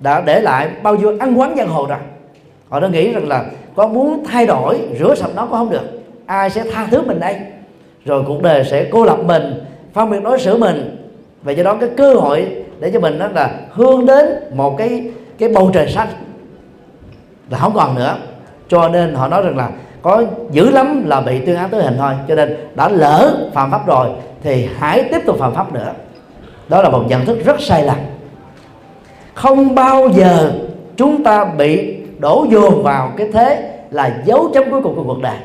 đã để lại bao nhiêu ăn quán giang hồ rồi. Họ đã nghĩ rằng là có muốn thay đổi, rửa sạch nó cũng không được. Ai sẽ tha thứ mình đây? Rồi cuộc đời sẽ cô lập mình phân biệt đối xử mình. Và do đó cái cơ hội để cho mình đó là hướng đến một cái cái bầu trời xanh là không còn nữa. Cho nên họ nói rằng là có dữ lắm là bị tuyên án tử hình thôi. Cho nên đã lỡ phạm pháp rồi thì hãy tiếp tục phạm pháp nữa. Đó là một nhận thức rất sai lầm. Không bao giờ chúng ta bị đổ dồn vào cái thế là dấu chấm cuối cùng của cuộc đời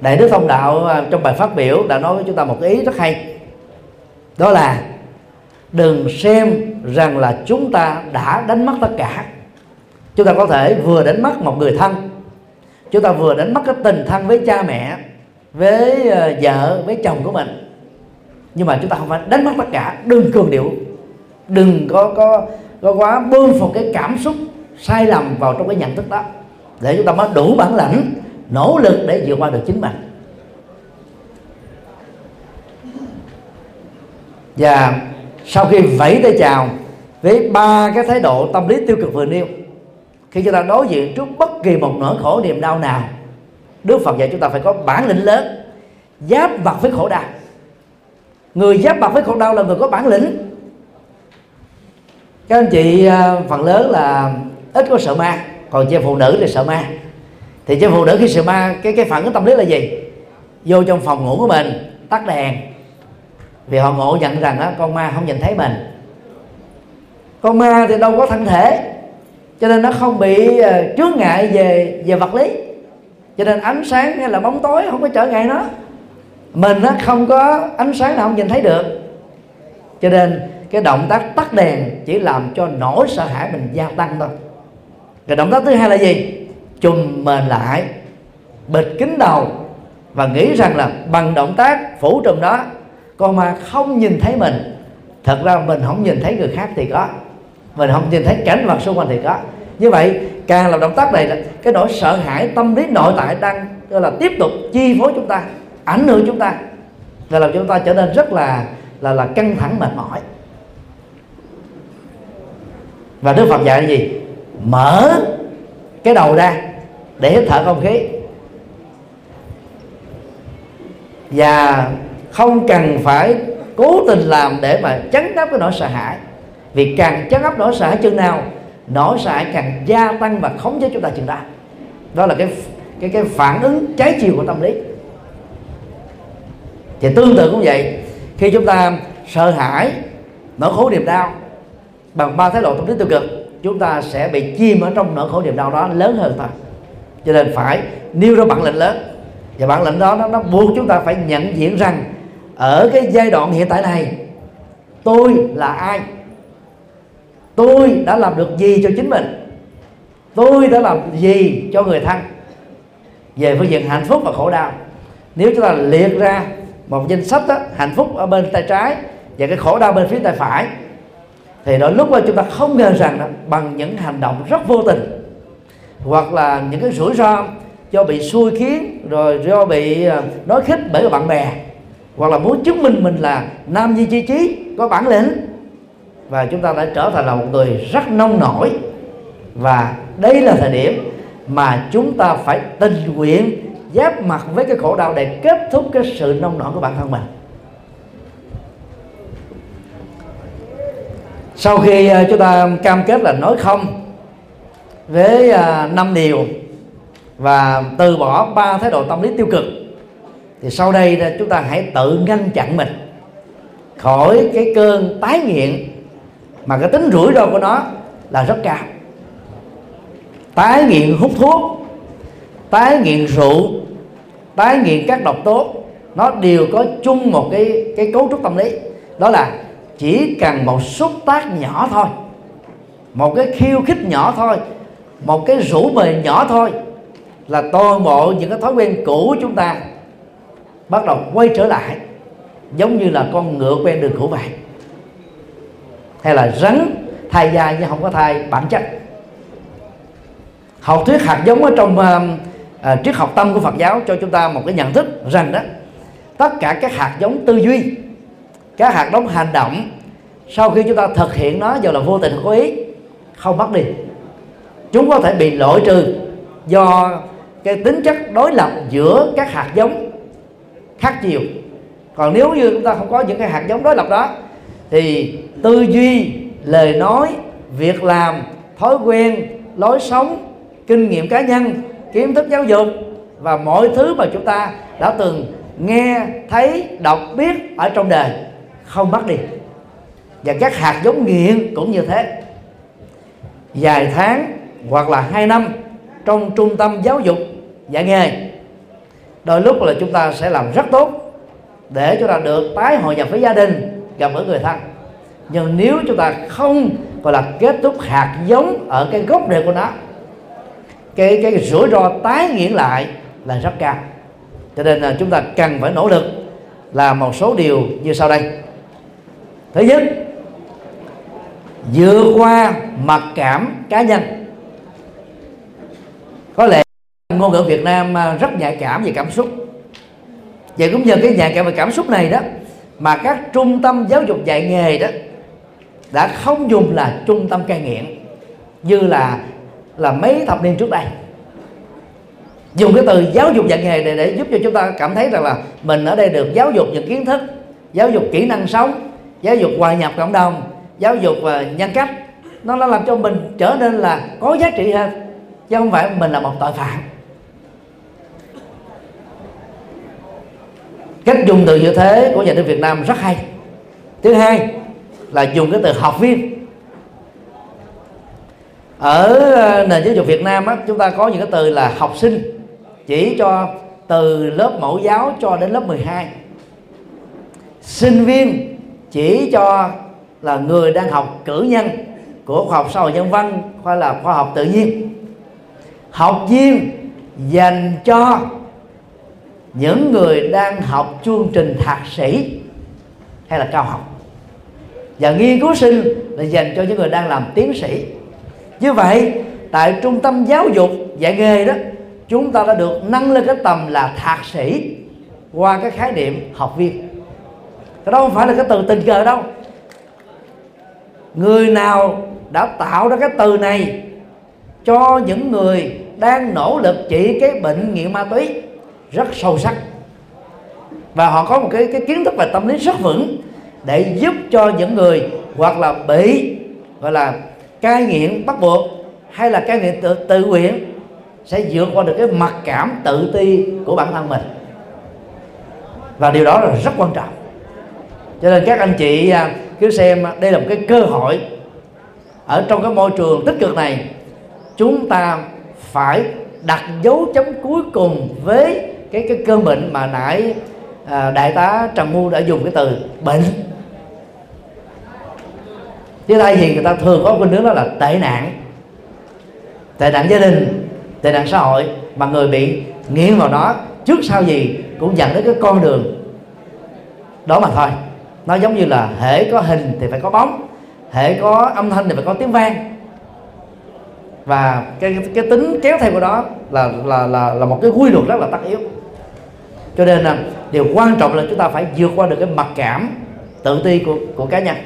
đại đức thông đạo à, trong bài phát biểu đã nói với chúng ta một ý rất hay. Đó là đừng xem rằng là chúng ta đã đánh mất tất cả. Chúng ta có thể vừa đánh mất một người thân, chúng ta vừa đánh mất cái tình thân với cha mẹ, với à, vợ, với chồng của mình. Nhưng mà chúng ta không phải đánh mất tất cả. Đừng cường điệu. Đừng có có có quá bơm phồng cái cảm xúc sai lầm vào trong cái nhận thức đó. Để chúng ta mới đủ bản lãnh nỗ lực để vượt qua được chính mình. Và sau khi vẫy tay chào với ba cái thái độ tâm lý tiêu cực vừa nêu, khi chúng ta đối diện trước bất kỳ một nỗi khổ, niềm đau nào, Đức Phật dạy chúng ta phải có bản lĩnh lớn, giáp mặt với khổ đau. Người giáp mặt với khổ đau là người có bản lĩnh. Các anh chị à, phần lớn là ít có sợ ma, còn chị phụ nữ thì sợ ma thì cho phụ nữ khi sự ma cái cái phản ứng tâm lý là gì? Vô trong phòng ngủ của mình tắt đèn. Vì họ ngộ nhận rằng á, con ma không nhìn thấy mình. Con ma thì đâu có thân thể cho nên nó không bị uh, chướng ngại về về vật lý. Cho nên ánh sáng hay là bóng tối không có trở ngại nó. Mình nó không có ánh sáng nào không nhìn thấy được. Cho nên cái động tác tắt đèn chỉ làm cho nỗi sợ hãi mình gia tăng thôi. Cái động tác thứ hai là gì? Chùm mền lại, bịt kín đầu và nghĩ rằng là bằng động tác phủ trùm đó, con ma không nhìn thấy mình. Thật ra mình không nhìn thấy người khác thì có. Mình không nhìn thấy cảnh vật xung quanh thì có. Như vậy, càng làm động tác này là cái nỗi sợ hãi tâm lý nội tại đang là, tiếp tục chi phối chúng ta, ảnh hưởng chúng ta. Và làm chúng ta trở nên rất là là là căng thẳng, mệt mỏi. Và Đức Phật dạy là gì? Mở cái đầu ra để hít thở không khí. Và không cần phải cố tình làm để mà chấn áp cái nỗi sợ hãi. Vì càng chấn áp nỗi sợ hãi chừng nào, nỗi sợ hãi càng gia tăng và khống chế chúng ta chừng đó. Đó là cái cái cái phản ứng trái chiều của tâm lý. Thì tương tự cũng vậy, khi chúng ta sợ hãi, nỗi khổ niềm đau bằng ba thái độ tâm lý tiêu cực, chúng ta sẽ bị chìm ở trong nỗi khổ niềm đau đó lớn hơn thôi cho nên phải nêu ra bản lĩnh lớn. Và bản lĩnh đó nó, nó buộc chúng ta phải nhận diện rằng ở cái giai đoạn hiện tại này tôi là ai? Tôi đã làm được gì cho chính mình? Tôi đã làm gì cho người thân? Về phương diện hạnh phúc và khổ đau. Nếu chúng ta liệt ra một danh sách đó, hạnh phúc ở bên tay trái và cái khổ đau bên phía tay phải thì đôi lúc mà chúng ta không ngờ rằng đó, bằng những hành động rất vô tình hoặc là những cái rủi ro do bị xui khiến, rồi do bị à, nói khích bởi bạn bè, hoặc là muốn chứng minh mình là nam nhi chi trí có bản lĩnh. Và chúng ta đã trở thành là một người rất nông nổi. Và đây là thời điểm mà chúng ta phải tình nguyện giáp mặt với cái khổ đau để kết thúc cái sự nông nổi của bản thân mình. Sau khi à, chúng ta cam kết là nói không với à, năm điều và từ bỏ ba thái độ tâm lý tiêu cực, thì sau đây chúng ta hãy tự ngăn chặn mình khỏi cái cơn tái nghiện mà cái tính rủi ro của nó là rất cao. Tái nghiện hút thuốc, tái nghiện rượu, tái nghiện các độc tố, nó đều có chung một cái cái cấu trúc tâm lý. Đó là chỉ cần một xúc tác nhỏ thôi, một cái khiêu khích nhỏ thôi một cái rủ mời nhỏ thôi là toàn bộ những cái thói quen cũ của chúng ta bắt đầu quay trở lại giống như là con ngựa quen đường cũ vậy. Hay là rắn thai da nhưng không có thai bản chất. Học thuyết hạt giống ở trong uh, uh, triết học tâm của Phật giáo cho chúng ta một cái nhận thức rằng đó tất cả các hạt giống tư duy các hạt giống hành động sau khi chúng ta thực hiện nó giờ là vô tình có ý không bắt đi chúng có thể bị loại trừ do cái tính chất đối lập giữa các hạt giống khác chiều còn nếu như chúng ta không có những cái hạt giống đối lập đó, thì tư duy, lời nói, việc làm, thói quen, lối sống, kinh nghiệm cá nhân, kiến thức giáo dục và mọi thứ mà chúng ta đã từng nghe, thấy, đọc, biết ở trong đời không mất đi. Và các hạt giống nghiện cũng như thế. Vài tháng hoặc là hai năm trong trung tâm giáo dục. Dạy nghề đôi lúc là chúng ta sẽ làm rất tốt để chúng ta được tái hội nhập với gia đình, gặp gỡ người thân. Nhưng nếu chúng ta không, gọi là, kết thúc hạt giống ở cái gốc rễ của nó, cái cái rủi ro tái nghiện lại là rất cao. Cho nên là chúng ta cần phải nỗ lực làm một số điều như sau đây. Thứ nhất, vượt qua mặc cảm cá nhân có lẽ ngôn ngữ Việt Nam à, rất nhạy cảm về cảm xúc. Vậy cũng nhờ cái nhạy cảm về cảm xúc này đó mà các trung tâm giáo dục dạy nghề đó đã không dùng là trung tâm cai nghiện, như là là mấy thập niên trước đây. Dùng cái từ giáo dục dạy nghề để để giúp cho chúng ta cảm thấy rằng là mình ở đây được giáo dục những kiến thức, giáo dục kỹ năng sống, giáo dục hòa nhập cộng đồng, giáo dục và nhân cách. Nó nó làm cho mình trở nên là có giá trị hơn chứ không phải mình là một tội phạm. Cách dùng từ như thế của nhà nước Việt Nam rất hay. Thứ hai là dùng cái từ học viên. Ở ờ, nền giáo dục Việt Nam á, chúng ta có những cái từ là học sinh. Chỉ cho từ lớp mẫu giáo cho đến lớp 12 sinh viên chỉ cho là người đang học cử nhân của khoa học xã hội nhân văn khoa là khoa học tự nhiên học viên dành cho những người đang học chương trình thạc sĩ hay là cao học. Và nghiên cứu sinh là dành cho những người đang làm tiến sĩ. Như vậy, tại trung tâm giáo dục dạy nghề đó, chúng ta đã được nâng lên cái tầm là thạc sĩ qua cái khái niệm học viên. Cái đó không phải là cái từ tình cờ đâu. Người nào đã tạo ra cái từ này cho những người đang nỗ lực trị cái bệnh nghiện ma túy rất sâu sắc. Và họ có một cái cái kiến thức về tâm lý rất vững để giúp cho những người hoặc là bị gọi là cai nghiện bắt buộc hay là cai nghiện tự, tự nguyện sẽ vượt qua được cái mặc cảm tự ti của bản thân mình. Và điều đó là rất quan trọng. Cho nên các anh chị à, cứ xem à, đây là một cái cơ hội ở trong cái môi trường tích cực này chúng ta phải đặt dấu chấm cuối cùng với cái cái cơn bệnh mà nãy à, đại tá trần mu đã dùng cái từ bệnh. Chứ đây thì người ta thường có khuynh hướng đó là tệ nạn. Tệ nạn gia đình tệ nạn xã hội mà người bị nghiêng vào đó trước sau gì cũng dẫn đến cái con đường đó mà thôi. Nó giống như là hễ có hình thì phải có bóng hễ có âm thanh thì phải có tiếng vang và cái cái tính kéo theo của đó là là là là một cái quy luật rất là tất yếu. Cho nên là điều quan trọng là chúng ta phải vượt qua được cái mặc cảm tự ti của của cá nhân.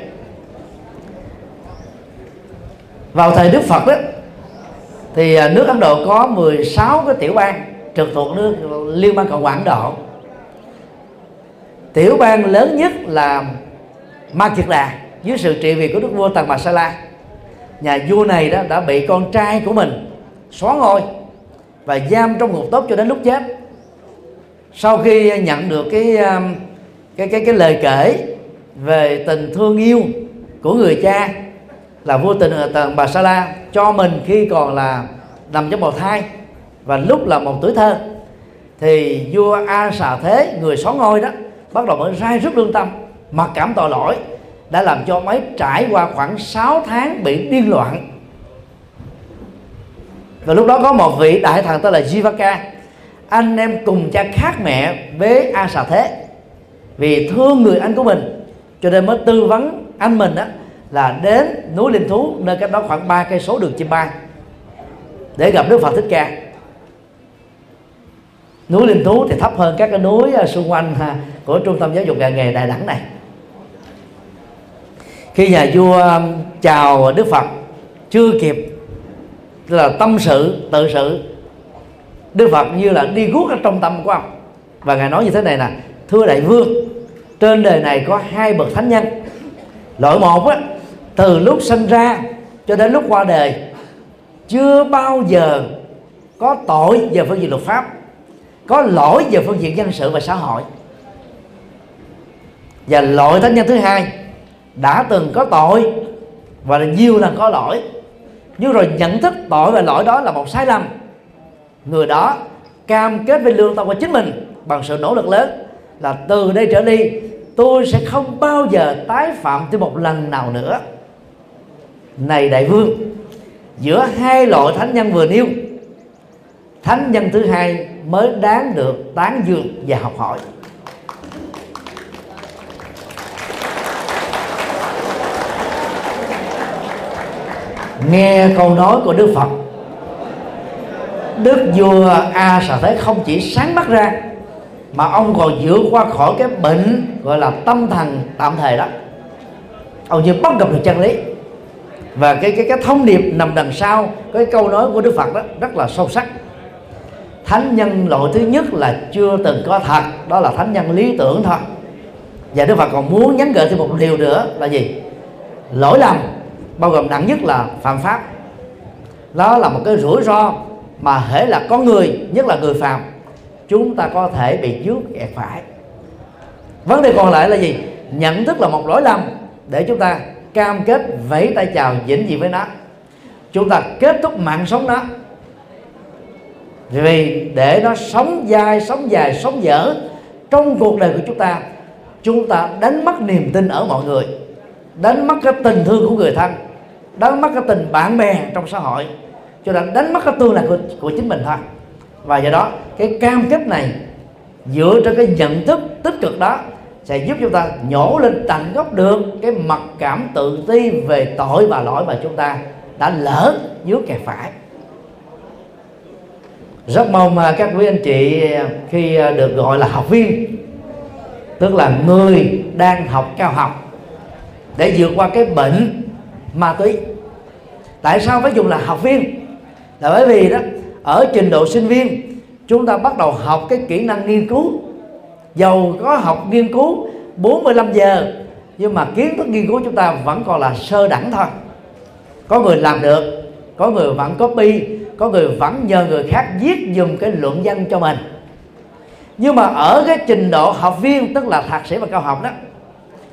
Vào thời Đức Phật đó thì à, nước Ấn Độ có 16 cái tiểu bang trực thuộc nước Liên bang Cộng hòa Ấn Độ. Tiểu bang lớn nhất là Ma Kiệt Đà dưới sự trị vì của đức vua Tần Bà Sa La nhà vua này đó đã bị con trai của mình xóa ngôi và giam trong ngục tốt cho đến lúc chết. Sau khi nhận được cái um, cái cái cái lời kể về tình thương yêu của người cha là vua tình ờ, tần bà sa la cho mình khi còn là nằm trong bào thai và lúc là một tuổi thơ, thì vua a xà thế, người xóa ngôi đó, bắt đầu mới rai rứt lương tâm, mặc cảm tội lỗi đã làm cho ông ấy trải qua khoảng 6 tháng bị điên loạn. Và lúc đó có một vị đại thần tên là Jivaka. Anh em cùng cha khác mẹ với A Xà Thế vì thương người anh của mình. Cho nên mới tư vấn anh mình đó là đến núi linh thú, nơi cách đó khoảng ba cây số đường chim bay để gặp Đức Phật Thích Ca. Núi linh thú thì thấp hơn các cái núi ờ, xung quanh của trung tâm giáo dục nghề nghề Đà Nẵng này khi nhà vua um, chào Đức Phật, chưa kịp là tâm sự, tự sự, Đức Phật như là đi guốc ở trong tâm của ông. Và ngài nói như thế này nè, thưa đại vương, trên đời này có hai bậc thánh nhân. Loại một á, từ lúc sinh ra cho đến lúc qua đời, chưa bao giờ có tội về phương diện luật pháp, có lỗi về phương diện dân sự và xã hội. Và loại thánh nhân thứ hai đã từng có tội và là nhiều lần có lỗi. Nhưng rồi nhận thức tội và lỗi đó là một sai lầm. Người đó cam kết với lương tâm của chính mình bằng sự nỗ lực lớn là từ đây trở đi, tôi sẽ không bao giờ tái phạm thêm một lần nào nữa. Này đại vương, giữa hai loại thánh nhân vừa nêu, thánh nhân thứ hai mới đáng được tán dương và học hỏi. Nghe câu nói của đức phật. Đức vua a sở thế không chỉ sáng mắt ra, mà ông còn vượt qua khỏi cái bệnh gọi là tâm thần tạm thời đó. Ông như bắt gặp được chân lý. Và cái cái cái thông điệp nằm đằng sau cái câu nói của đức phật đó rất là sâu sắc. Thánh nhân loại thứ nhất là chưa từng có thật, đó là thánh nhân lý tưởng thôi. Và đức phật còn muốn nhắn gợi thêm một điều nữa là gì? Lỗi lầm bao gồm nặng nhất là phạm pháp. Đó là một cái rủi ro mà hễ là con người, nhất là người phạm, chúng ta có thể bị dướng kẹt phải. Vấn đề còn lại là gì? Nhận thức là một lỗi lầm để chúng ta cam kết vẫy tay chào vĩnh viễn với nó. Chúng ta kết thúc mạng sống nó. Vì để nó sống dai, sống dài, sống dở, trong cuộc đời của chúng ta chúng ta đánh mất niềm tin ở mọi người đánh mất cái tình thương của người thân đánh mất cái tình bạn bè trong xã hội. Cho nên đánh mất cái tương lai của, của chính mình thôi. Và do đó cái cam kết này dựa trên cái nhận thức tích cực đó sẽ giúp chúng ta nhổ lên tận gốc được cái mặc cảm tự ti về tội và lỗi mà chúng ta đã lỡ dưới kẹt phải. Rất mong các quý anh chị khi được gọi là học viên tức là người đang học cao học để vượt qua cái bệnh ma túy. Tại sao phải dùng là học viên? Là bởi vì đó, ở trình độ sinh viên, chúng ta bắt đầu học cái kỹ năng nghiên cứu. Dầu có học nghiên cứu 45 giờ, nhưng mà kiến thức nghiên cứu chúng ta vẫn còn là sơ đẳng thôi. Có người làm được, có người vẫn copy, có người vẫn nhờ người khác viết dùm cái luận văn cho mình. Nhưng mà ở cái trình độ học viên, tức là thạc sĩ và cao học đó,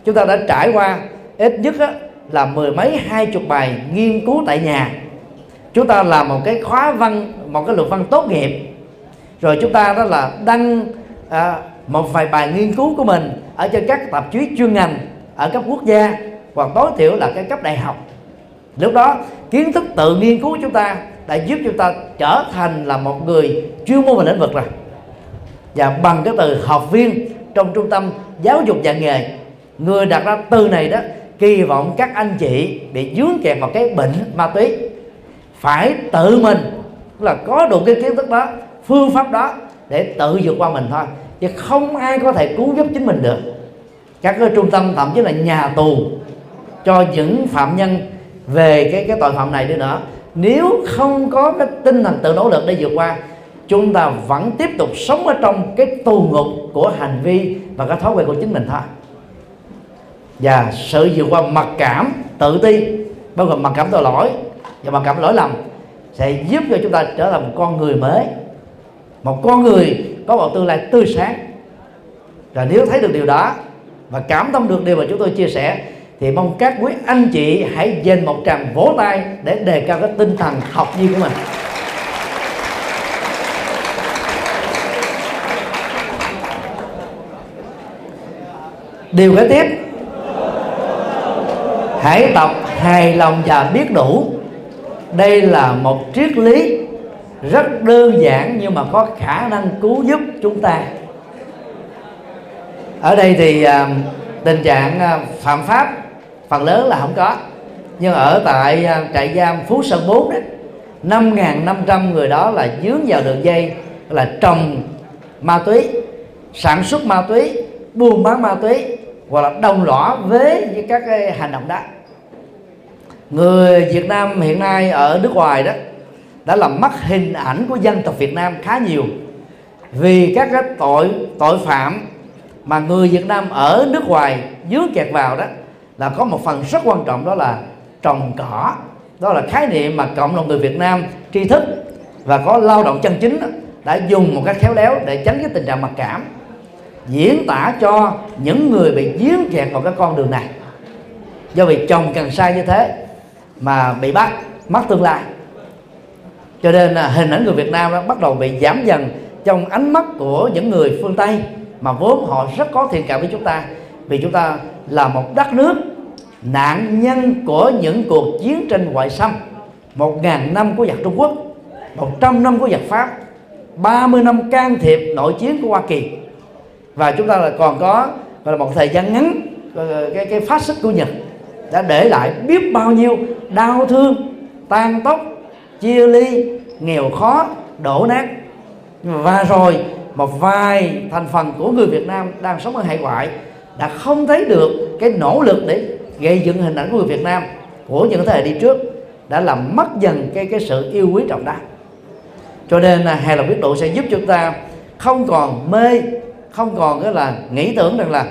chúng ta đã trải qua ít nhất á, là mười mấy hai chục bài nghiên cứu tại nhà. Chúng ta làm một cái khóa văn một cái luận văn tốt nghiệp. Rồi chúng ta đó là đăng à, một vài bài nghiên cứu của mình ở trên các tạp chí chuyên ngành ở cấp quốc gia hoặc tối thiểu là cái cấp đại học. Lúc đó kiến thức tự nghiên cứu chúng ta đã giúp chúng ta trở thành là một người chuyên môn về lĩnh vực rồi. Và bằng cái từ học viên trong trung tâm giáo dục dạy nghề người đặt ra từ này đó kỳ vọng các anh chị bị dướng kẹt vào cái bệnh ma túy. Phải tự mình là có đủ cái kiến thức đó, phương pháp đó để tự vượt qua mình thôi. Chứ không ai có thể cứu giúp chính mình được. Các cái trung tâm, thậm chí là nhà tù, cho những phạm nhân về cái cái tội phạm này đi nữa. Nếu không có cái tinh thần tự nỗ lực để vượt qua, chúng ta vẫn tiếp tục sống ở trong cái tù ngục của hành vi và cái thói quen của chính mình thôi và sự vượt qua mặc cảm tự ti, bao gồm mặc cảm tội lỗi và mặc cảm lỗi lầm, sẽ giúp cho chúng ta trở thành một con người mới. Một con người có một tương lai tươi sáng. Và nếu thấy được điều đó và cảm thông được điều mà chúng tôi chia sẻ, thì mong các quý anh chị hãy dành một tràng vỗ tay để đề cao cái tinh thần học viên của mình. Điều kế tiếp hãy tập hài lòng và biết đủ. Đây là một triết lý rất đơn giản nhưng mà có khả năng cứu giúp chúng ta. Ở đây thì à, tình trạng à, phạm pháp, phần lớn là không có. Nhưng ở tại à, trại giam Phú Sơn 4 đó 5.500 người đó là dướng vào đường dây là trồng ma túy, sản xuất ma túy, buôn bán ma túy hoặc là đồng lõa với các cái hành động đó. Người Việt Nam hiện nay ở nước ngoài đó, đã làm mất hình ảnh của dân tộc Việt Nam khá nhiều vì các cái tội tội phạm mà người Việt Nam ở nước ngoài dướng kẹt vào đó là có một phần rất quan trọng, đó là trồng cỏ. Đó là khái niệm mà cộng đồng người Việt Nam tri thức và có lao động chân chính đã dùng một cách khéo léo để tránh cái tình trạng mặc cảm diễn tả cho những người bị dướng kẹt vào cái con đường này. Do vì chồng cần sai như thế mà bị bắt, mất tương lai. Cho nên là hình ảnh người Việt Nam đó bắt đầu bị giảm dần trong ánh mắt của những người phương Tây mà vốn họ rất có thiện cảm với chúng ta. Vì chúng ta là một đất nước nạn nhân của những cuộc chiến tranh ngoại xâm, một ngàn năm của giặc Trung Quốc, một trăm năm của giặc Pháp 30 năm can thiệp nội chiến của Hoa Kỳ và chúng ta là còn có, gọi là một thời gian ngắn cái cái phát xít của Nhật đã để lại biết bao nhiêu đau thương, tan tóc, chia ly, nghèo khó, đổ nát. Và rồi một vài thành phần của người Việt Nam đang sống ở hải ngoại đã không thấy được cái nỗ lực để gây dựng hình ảnh của người Việt Nam của những thế hệ đi trước đã làm mất dần cái cái sự yêu quý trọng đắc cho nên là hài lòng biết độ sẽ giúp chúng ta không còn mê không còn cái là nghĩ tưởng rằng là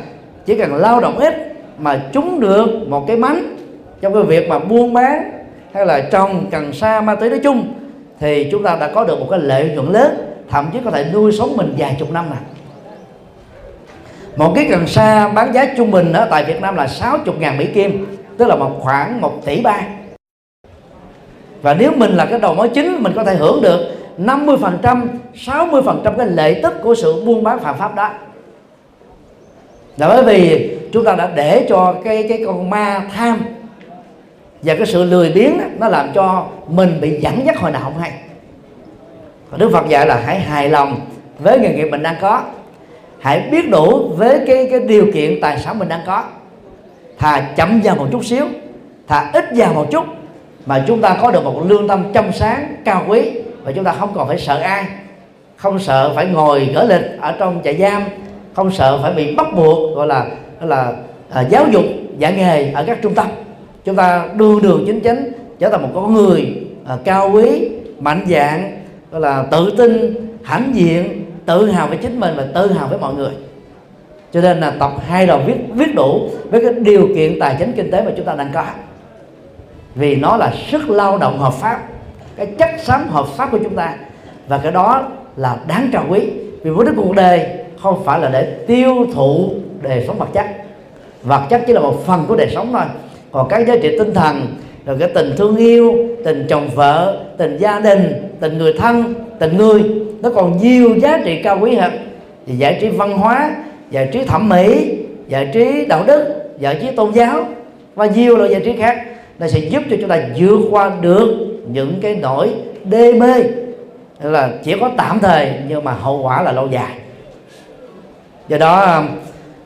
chỉ cần lao động ít mà chúng được một cái mánh trong cái việc mà buôn bán hay là trồng cần sa ma túy nói chung, thì chúng ta đã có được một cái lợi nhuận lớn, thậm chí có thể nuôi sống mình vài chục năm này một cái cần sa bán giá trung bình ở tại Việt Nam là 60 ngàn Mỹ Kim, tức là một khoảng 1 tỷ ba. Và nếu mình là cái đầu mối chính, mình có thể hưởng được 50 phần trăm 60 phần trăm cái lợi tức của sự buôn bán phạm pháp đó. Là bởi vì chúng ta đã để cho cái cái con ma tham và cái sự lười biếng đó, nó làm cho mình bị dẫn dắt hồi nào không hay. Còn Đức Phật dạy là hãy hài lòng với nghề nghiệp mình đang có. Hãy biết đủ với cái cái điều kiện tài sản mình đang có. Thà chậm vào một chút xíu thà ít vào một chút mà chúng ta có được một lương tâm trong sáng cao quý và chúng ta không còn phải sợ ai. Không sợ phải ngồi gỡ lịch ở trong trại giam. Không sợ phải bị bắt buộc gọi là là à, giáo dục dạy nghề ở các trung tâm. Chúng ta đưa đường chính chính trở thành một con người à, cao quý mạnh dạng gọi là tự tin hãnh diện tự hào với chính mình và tự hào với mọi người. Cho nên là tập hai đầu viết viết đủ với cái điều kiện tài chính kinh tế mà chúng ta đang có. Vì nó là sức lao động hợp pháp cái chất xám hợp pháp của chúng ta. Và cái đó là đáng trân quý, vì mục đích cuộc đời không phải là để tiêu thụ đời sống vật chất. Vật chất chỉ là một phần của đời sống thôi. Còn các giá trị tinh thần, rồi cái tình thương yêu, tình chồng vợ, tình gia đình, tình người thân, tình người, nó còn nhiều giá trị cao quý hơn. Thì giải trí văn hóa, giải trí thẩm mỹ, giải trí đạo đức, giải trí tôn giáo và nhiều loại giải trí khác, nó sẽ giúp cho chúng ta vượt qua được những cái nỗi đê mê. Là chỉ có tạm thời, nhưng mà hậu quả là lâu dài. Do đó um,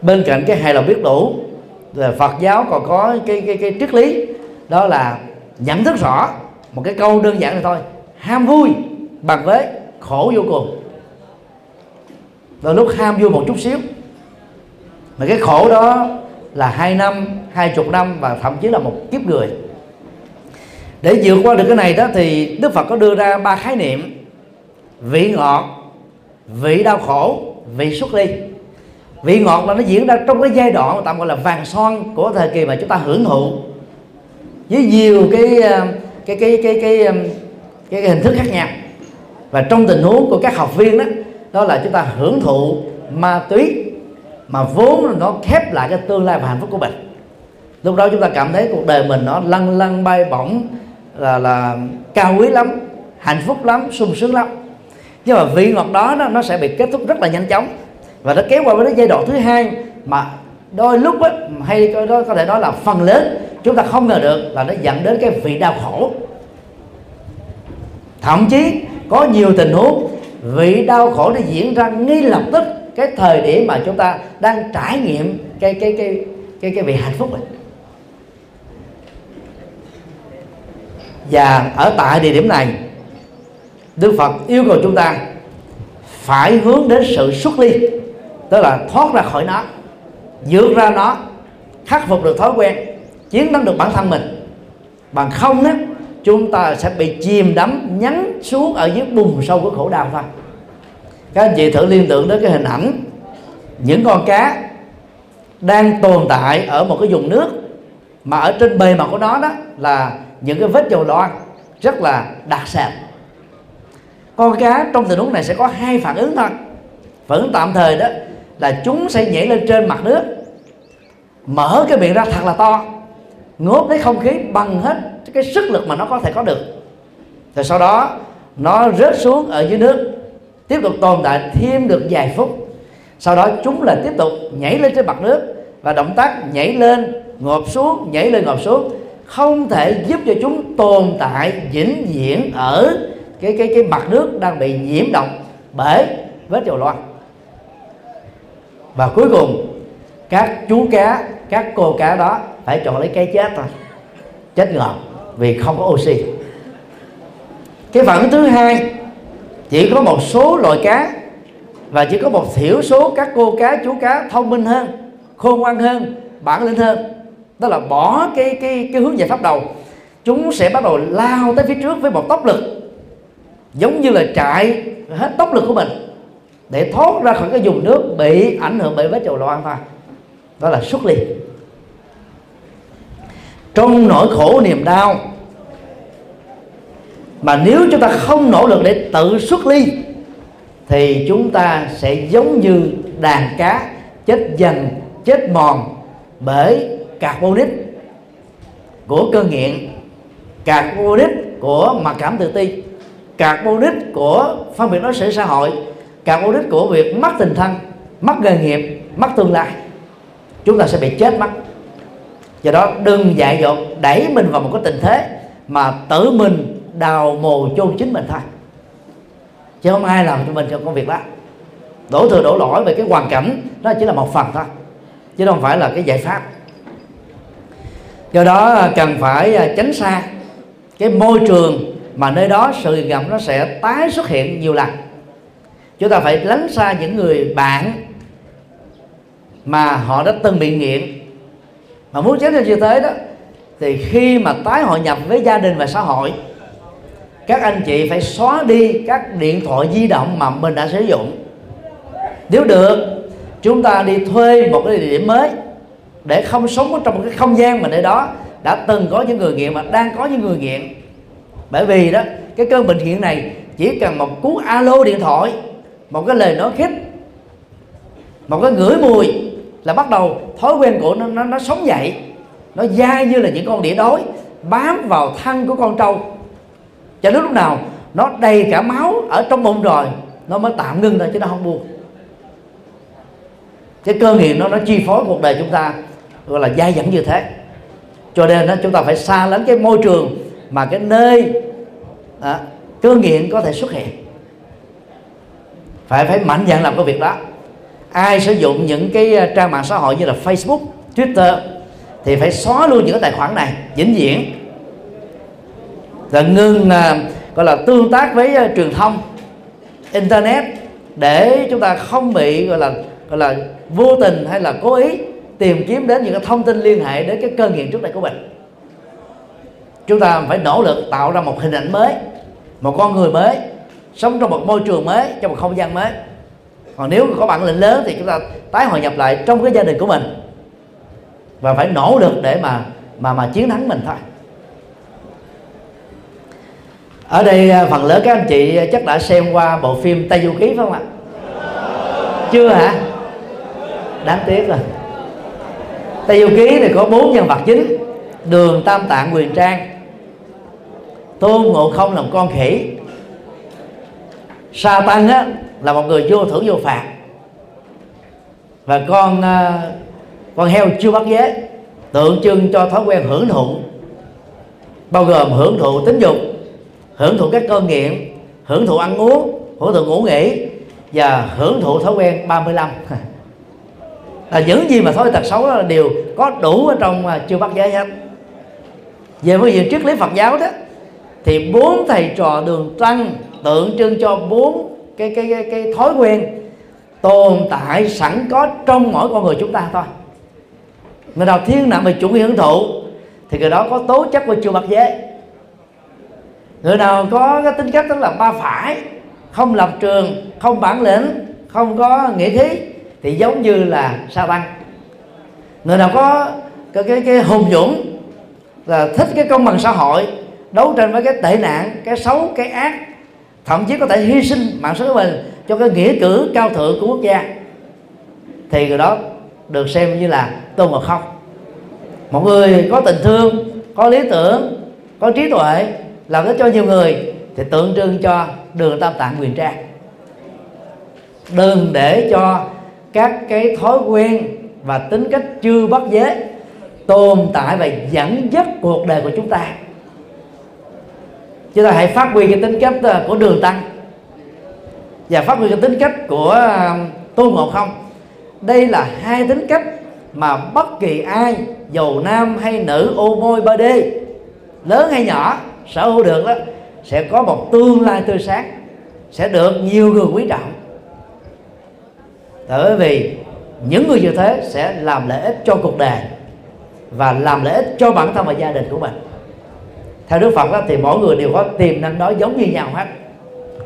bên cạnh cái hài lòng biết đủ, là Phật giáo còn có cái cái cái triết lý, đó là nhận thức rõ một cái câu đơn giản này thôi. Ham vui bằng với khổ vô cùng. Và lúc ham vui một chút xíu. Mà cái khổ đó là hai năm, hai chục năm và thậm chí là một kiếp người để vượt qua được cái này đó thì Đức Phật có đưa ra ba khái niệm. Vị ngọt vị đau khổ vị xuất ly. Vị ngọt là nó diễn ra trong cái giai đoạn tạm gọi là vàng son của thời kỳ mà chúng ta hưởng thụ. Với nhiều cái ờ, cái cái cái cái cái, cái, cái hình thức khác nhau. Và trong tình huống của các học viên đó đó là chúng ta hưởng thụ ma túy mà vốn nó khép lại cái tương lai và hạnh phúc của mình. Lúc đó chúng ta cảm thấy cuộc đời mình nó lăn lăn bay bổng là là cao quý lắm hạnh phúc lắm sung sướng lắm. Nhưng mà vị ngọt đó nó, nó sẽ bị kết thúc rất là nhanh chóng. Và nó kéo qua với cái giai đoạn thứ hai mà đôi lúc ấy hay đó có thể nói là phần lớn chúng ta không ngờ được là nó dẫn đến cái vị đau khổ. Thậm chí có nhiều tình huống vị đau khổ nó diễn ra ngay lập tức cái thời điểm mà chúng ta đang trải nghiệm cái cái cái cái cái vị hạnh phúc này và ở tại địa điểm này, Đức Phật yêu cầu chúng ta phải hướng đến sự xuất ly, tức là thoát ra khỏi nó, vượt ra nó, khắc phục được thói quen, chiến thắng được bản thân mình. Bằng không đó chúng ta sẽ bị chìm đắm, nhấn xuống ở dưới bùn sâu của khổ đau thôi các anh chị thử liên tưởng đến cái hình ảnh những con cá đang tồn tại ở một cái vùng nước mà ở trên bề mặt của nó đó là những cái vết dầu loang rất là đặc sệt. Con cá trong tình huống này sẽ có hai phản ứng thôi. Phản ứng tạm thời đó là chúng sẽ nhảy lên trên mặt nước, mở cái miệng ra thật là to ngốp lấy không khí bằng hết cái sức lực mà nó có thể có được. Rồi sau đó, nó rớt xuống ở dưới nước, tiếp tục tồn tại thêm được vài phút. Sau đó chúng là tiếp tục nhảy lên trên mặt nước và động tác nhảy lên, ngộp xuống, nhảy lên, ngộp xuống không thể giúp cho chúng tồn tại, vĩnh viễn ở cái cái cái mặt nước đang bị nhiễm độc bởi vết dầu loang. Và cuối cùng, các chú cá, các cô cá đó phải chọn lấy cái chết thôi. Chết ngợp vì không có oxy. Cái phản ứng thứ hai, chỉ có một số loại cá và chỉ có một thiểu số các cô cá, chú cá thông minh hơn, khôn ngoan hơn, bản lĩnh hơn đó là bỏ cái cái cái hướng giải pháp đầu. Chúng sẽ bắt đầu lao tới phía trước với một tốc lực giống như là chạy hết tốc lực của mình, để thoát ra khỏi cái vùng nước bị ảnh hưởng bởi vết chầu loan thôi đó là xuất ly trong nỗi khổ niềm đau, mà nếu chúng ta không nỗ lực để tự xuất ly, thì chúng ta sẽ giống như đàn cá chết dần, chết mòn bởi carbonic của cơ nghiện, carbonic của mặc cảm tự ti, carbonic của phân biệt đối xử xã hội, carbonic của việc mất tình thân, mất nghề nghiệp, mất tương lai. Chúng ta sẽ bị chết mất. Do đó, đừng dại dột đẩy mình vào một cái tình thế mà tự mình đào mồ chôn chính mình thôi. Chứ không ai làm cho mình trong công việc đó. Đổ thừa đổ lỗi về cái hoàn cảnh, đó chỉ là một phần thôi. Chứ không phải là cái giải pháp do đó à, cần phải à, tránh xa cái môi trường mà nơi đó sự ngầm nó sẽ tái xuất hiện nhiều lần. Chúng ta phải lánh xa những người bạn mà họ đã từng bị nghiện. Mà muốn tránh được như thế đó, thì khi mà tái hội nhập với gia đình và xã hội, các anh chị phải xóa đi các điện thoại di động mà mình đã sử dụng. Nếu được, chúng ta đi thuê một cái địa điểm mới để không sống trong một cái không gian mà nơi đó đã từng có những người nghiện mà đang có những người nghiện. Bởi vì đó cái cơn bệnh hiện này chỉ cần một cú alo điện thoại một cái lời nói khích một cái ngửi mùi là bắt đầu thói quen của nó nó, nó sống dậy. Nó dai như là những con đĩa đói bám vào thân của con trâu. Cho đến lúc nào nó đầy cả máu ở trong bụng rồi nó mới tạm ngưng thôi chứ nó không buông. Cái cơ nghiện nó nó chi phối cuộc đời chúng ta gọi là dai dẫn như thế. Cho nên đó chúng ta phải xa lánh cái môi trường mà cái nơi à, cơ nghiện có thể xuất hiện. Phải phải mạnh dạn làm cái việc đó. Ai sử dụng những cái à, trang mạng xã hội như là Facebook, Twitter thì phải xóa luôn những cái tài khoản này vĩnh viễn. Và ngưng à, gọi là tương tác với uh, truyền thông internet để chúng ta không bị gọi là gọi là vô tình hay là cố ý tìm kiếm đến những cái thông tin liên hệ đến cái cơn nghiện trước đây của mình. Chúng ta phải nỗ lực tạo ra một hình ảnh mới, một con người mới, sống trong một môi trường mới, trong một không gian mới. Còn nếu có bản lĩnh lớn thì chúng ta tái hòa nhập lại trong cái gia đình của mình. Và phải nỗ lực để mà mà mà chiến thắng mình thôi. Ở đây à, phần lớn các anh chị chắc đã xem qua bộ phim Tây Du Ký phải không ạ? Chưa hả? Đáng tiếc rồi. Tây Du Ký thì có bốn nhân vật chính. Đường Tam Tạng Quyền Trang Tôn Ngộ Không làm con khỉ. Sa Tăng á, là một người vô thưởng vô phạt. Và con à, con heo chưa bắt giới tượng trưng cho thói quen hưởng thụ. Bao gồm hưởng thụ tính dục hưởng thụ các cơn nghiện hưởng thụ ăn uống hưởng thụ ngủ nghỉ và hưởng thụ thói quen 35 là những gì mà thói tật xấu đó là đều có đủ ở trong à, chưa bắt giới hết về phương diện triết lý Phật giáo đó thì bốn thầy trò đường tăng tượng trưng cho bốn cái cái cái, cái thói quen tồn tại sẵn có trong mỗi con người chúng ta thôi. Người nào thiên nặng về chủ nghĩa hưởng thụ thì người đó có tố chất của chưa bắt giới người nào có cái tính cách đó là ba phải không lập trường không bản lĩnh không có nghĩa khí thì giống như là sa tăng người nào có cái cái, cái hùng dũng là thích cái công bằng xã hội đấu tranh với cái tệ nạn cái xấu cái ác thậm chí có thể hy sinh mạng sống của mình cho cái nghĩa cử cao thượng của quốc gia thì người đó được xem như là tôn ngộ không. Một người có tình thương có lý tưởng có trí tuệ làm ích cho nhiều người thì tượng trưng cho đường tam tạng quyền trang. Đừng để cho các cái thói quen và tính cách chưa bắt giới tồn tại và dẫn dắt cuộc đời của chúng ta. Chúng ta hãy phát huy cái tính cách ờ, của đường tăng. Và phát huy cái tính cách của ờ, tôn ngộ không. Đây là hai tính cách mà bất kỳ ai giàu nam hay nữ, ô môi, ba d lớn hay nhỏ, sở hữu được đó, sẽ có một tương lai tươi sáng, sẽ được nhiều người quý trọng bởi vì những người như thế sẽ làm lợi ích cho cuộc đời và làm lợi ích cho bản thân và gia đình của mình. Theo đức phật đó, thì mỗi người đều có tiềm năng đó giống như nhau hết.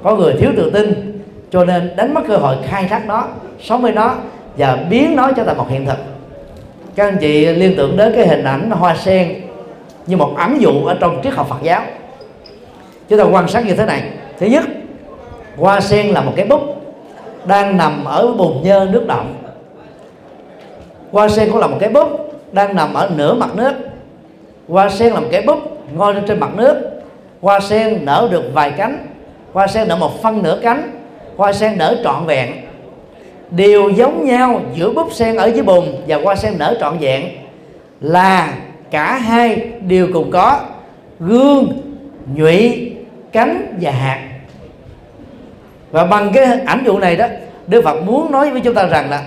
Có người thiếu tự tin cho nên đánh mất cơ hội khai thác nó sống với nó và biến nó trở thành một hiện thực. Các anh chị liên tưởng đến cái hình ảnh hoa sen như một ẩn dụ ở trong triết học Phật giáo. Chúng ta quan sát như thế này. Thứ nhất hoa sen là một cái bút đang nằm ở bùn nhơ nước động. Hoa sen cũng là một cái búp đang nằm ở nửa mặt nước. Hoa sen là một cái búp ngồi lên trên mặt nước. Hoa sen nở được vài cánh. Hoa sen nở một phân nửa cánh. Hoa sen nở trọn vẹn. Đều giống nhau giữa búp sen ở dưới bùn và hoa sen nở trọn vẹn. Là cả hai đều cùng có gương, nhụy, cánh và hạt và bằng cái ảnh dụ này đó, Đức Phật muốn nói với chúng ta rằng là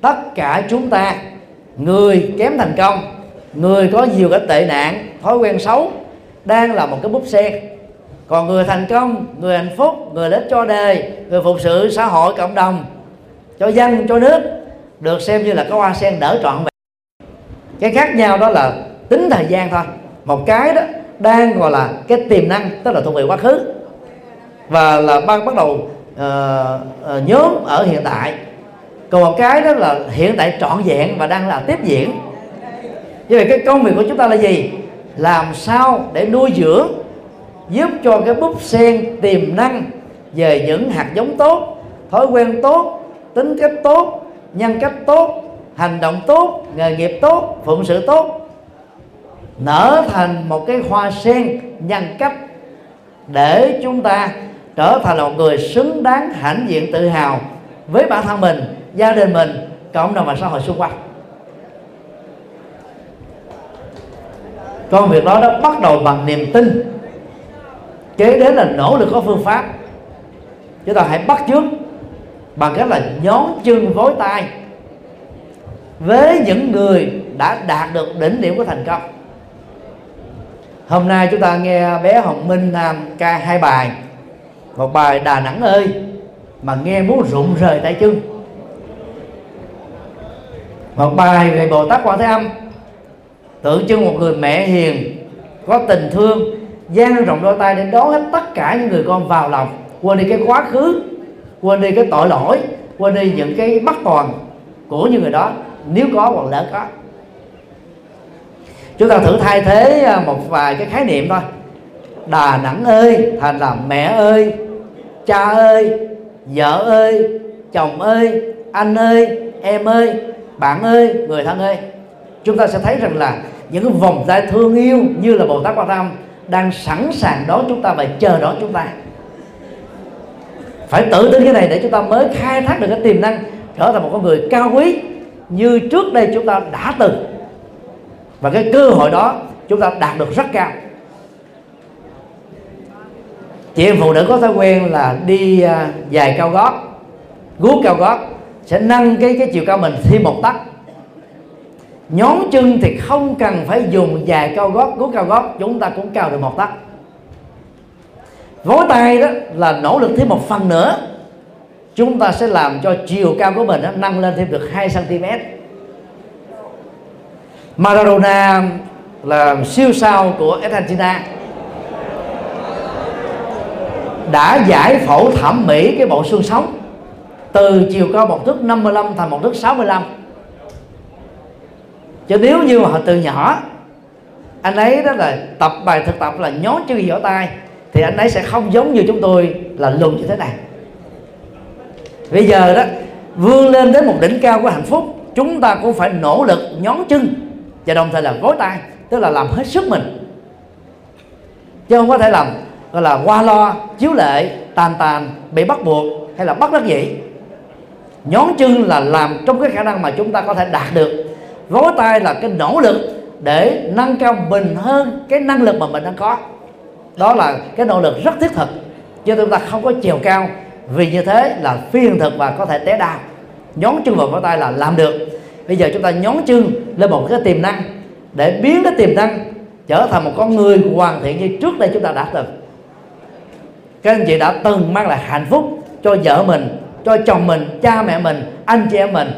tất cả chúng ta, người kém thành công, người có nhiều cái tệ nạn, thói quen xấu, đang là một cái búp sen còn người thành công, người hạnh phúc, người lợi cho đời, người phục sự xã hội, cộng đồng, cho dân, cho nước, được xem như là cái hoa sen đỡ trọn vẹn. Cái khác nhau đó là tính thời gian thôi. Một cái đó đang gọi là cái tiềm năng, tức là thuộc về quá khứ. Và là ban, bắt đầu uh, uh, nhóm ở hiện tại. Còn một cái đó là hiện tại trọn vẹn và đang là tiếp diễn. Như vậy cái công việc của chúng ta là gì? Làm sao để nuôi dưỡng giúp cho cái búp sen tiềm năng về những hạt giống tốt thói quen tốt tính cách tốt nhân cách tốt hành động tốt nghề nghiệp tốt phụng sự tốt. Nở thành một cái hoa sen nhân cách để chúng ta trở thành một người xứng đáng hãnh diện tự hào với bản thân mình, gia đình mình, cộng đồng và xã hội xung quanh. Công việc đó đã bắt đầu bằng niềm tin, kế đến là nỗ lực có phương pháp. Chúng ta hãy bắt chước bằng cách là nhón chân vối tay với những người đã đạt được đỉnh điểm của thành công. Hôm nay chúng ta nghe bé hồng minh nam ca hai bài một bài đà nẵng ơi, mà nghe muốn rụng rời tay chân. Một bài về bồ tát quan thế âm. Tượng trưng một người mẹ hiền, có tình thương, dang rộng đôi tay để đón hết tất cả những người con vào lòng. Quên đi cái quá khứ, quên đi cái tội lỗi, quên đi những cái bất toàn của những người đó. Nếu có, hoặc lỡ có. Chúng ta thử thay thế à, một vài cái khái niệm thôi đà nẵng ơi, thành là mẹ ơi, cha ơi, vợ ơi, chồng ơi, anh ơi, em ơi, bạn ơi, người thân ơi. Chúng ta sẽ thấy rằng là những cái vòng tay thương yêu như là bồ tát quan tâm đang sẵn sàng đón chúng ta và chờ đón chúng ta. Phải tự tin cái này để chúng ta mới khai thác được cái tiềm năng trở thành một con người cao quý như trước đây chúng ta đã từng. Và cái cơ hội đó chúng ta đạt được rất cao chị em phụ nữ có thói quen là đi à, dài cao gót guốc cao gót sẽ nâng cái cái chiều cao mình thêm một tấc. Nhón chân thì không cần phải dùng dài cao gót guốc cao gót chúng ta cũng cao được một tấc. Vối tay đó là nỗ lực thêm một phần nữa. Chúng ta sẽ làm cho chiều cao của mình đó, nâng lên thêm được 2 cm Maradona là siêu sao của Argentina đã giải phẫu thẩm mỹ cái bộ xương sống. Từ chiều cao một thước 55 thành một thước 65 chứ nếu như mà từ nhỏ, anh ấy đó là tập bài thực tập là nhón chân vỗ tay, thì anh ấy sẽ không giống như chúng tôi là lùn như thế này. Bây giờ đó, vươn lên đến một đỉnh cao của hạnh phúc, chúng ta cũng phải nỗ lực nhón chân và đồng thời là gối tay, tức là làm hết sức mình. Chứ không có thể làm gọi là qua lo, chiếu lệ, tàn tàn, bị bắt buộc hay là bắt đắc dĩ. Nhón chân là làm trong cái khả năng mà chúng ta có thể đạt được. Gối tay là cái nỗ lực để nâng cao mình hơn cái năng lực mà mình đang có. Đó là cái nỗ lực rất thiết thực, chứ chúng ta không có chiều cao. Vì như thế là phi hiện thực và có thể té đau nhón chân vào gối tay là làm được. Bây giờ chúng ta nhón chân lên một cái tiềm năng để biến cái tiềm năng trở thành một con người hoàn thiện như trước đây chúng ta đã từng các anh chị đã từng mang lại hạnh phúc cho vợ mình cho chồng mình cha mẹ mình anh chị em mình.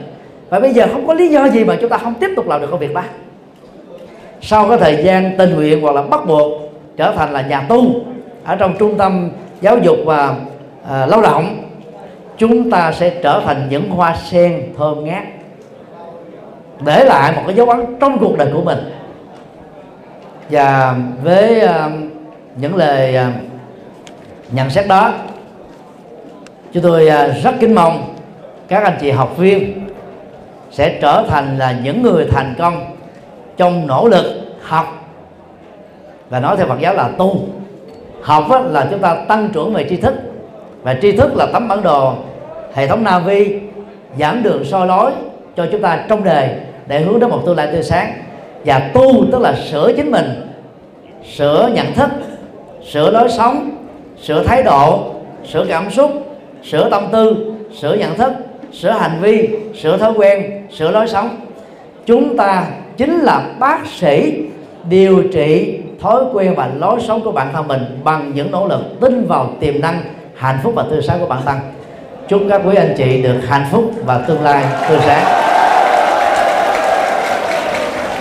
Và bây giờ không có lý do gì mà chúng ta không tiếp tục làm được công việc đó sau cái thời gian tình nguyện hoặc là bắt buộc trở thành là nhà tu ở trong trung tâm giáo dục và à, lao động chúng ta sẽ trở thành những hoa sen thơm ngát để lại một cái dấu ấn trong cuộc đời của mình. Và với uh, những lời uh, nhận xét đó. Chúng tôi à, rất kính mong các anh chị học viên sẽ trở thành là những người thành công trong nỗ lực học. Và nói theo Phật giáo là tu. Học là chúng ta tăng trưởng về tri thức. Và tri thức là tấm bản đồ hệ thống navi giảng đường soi lối cho chúng ta trong đời để hướng đến một tương lai tươi sáng. Và tu tức là sửa chính mình, sửa nhận thức, sửa lối sống sửa thái độ, sửa cảm xúc, sửa tâm tư, sửa nhận thức, sửa hành vi, sửa thói quen, sửa lối sống. Chúng ta chính là bác sĩ điều trị thói quen và lối sống của bản thân mình bằng những nỗ lực tin vào tiềm năng hạnh phúc và tươi sáng của bản thân. Chúc các quý anh chị được hạnh phúc và tương lai tươi sáng.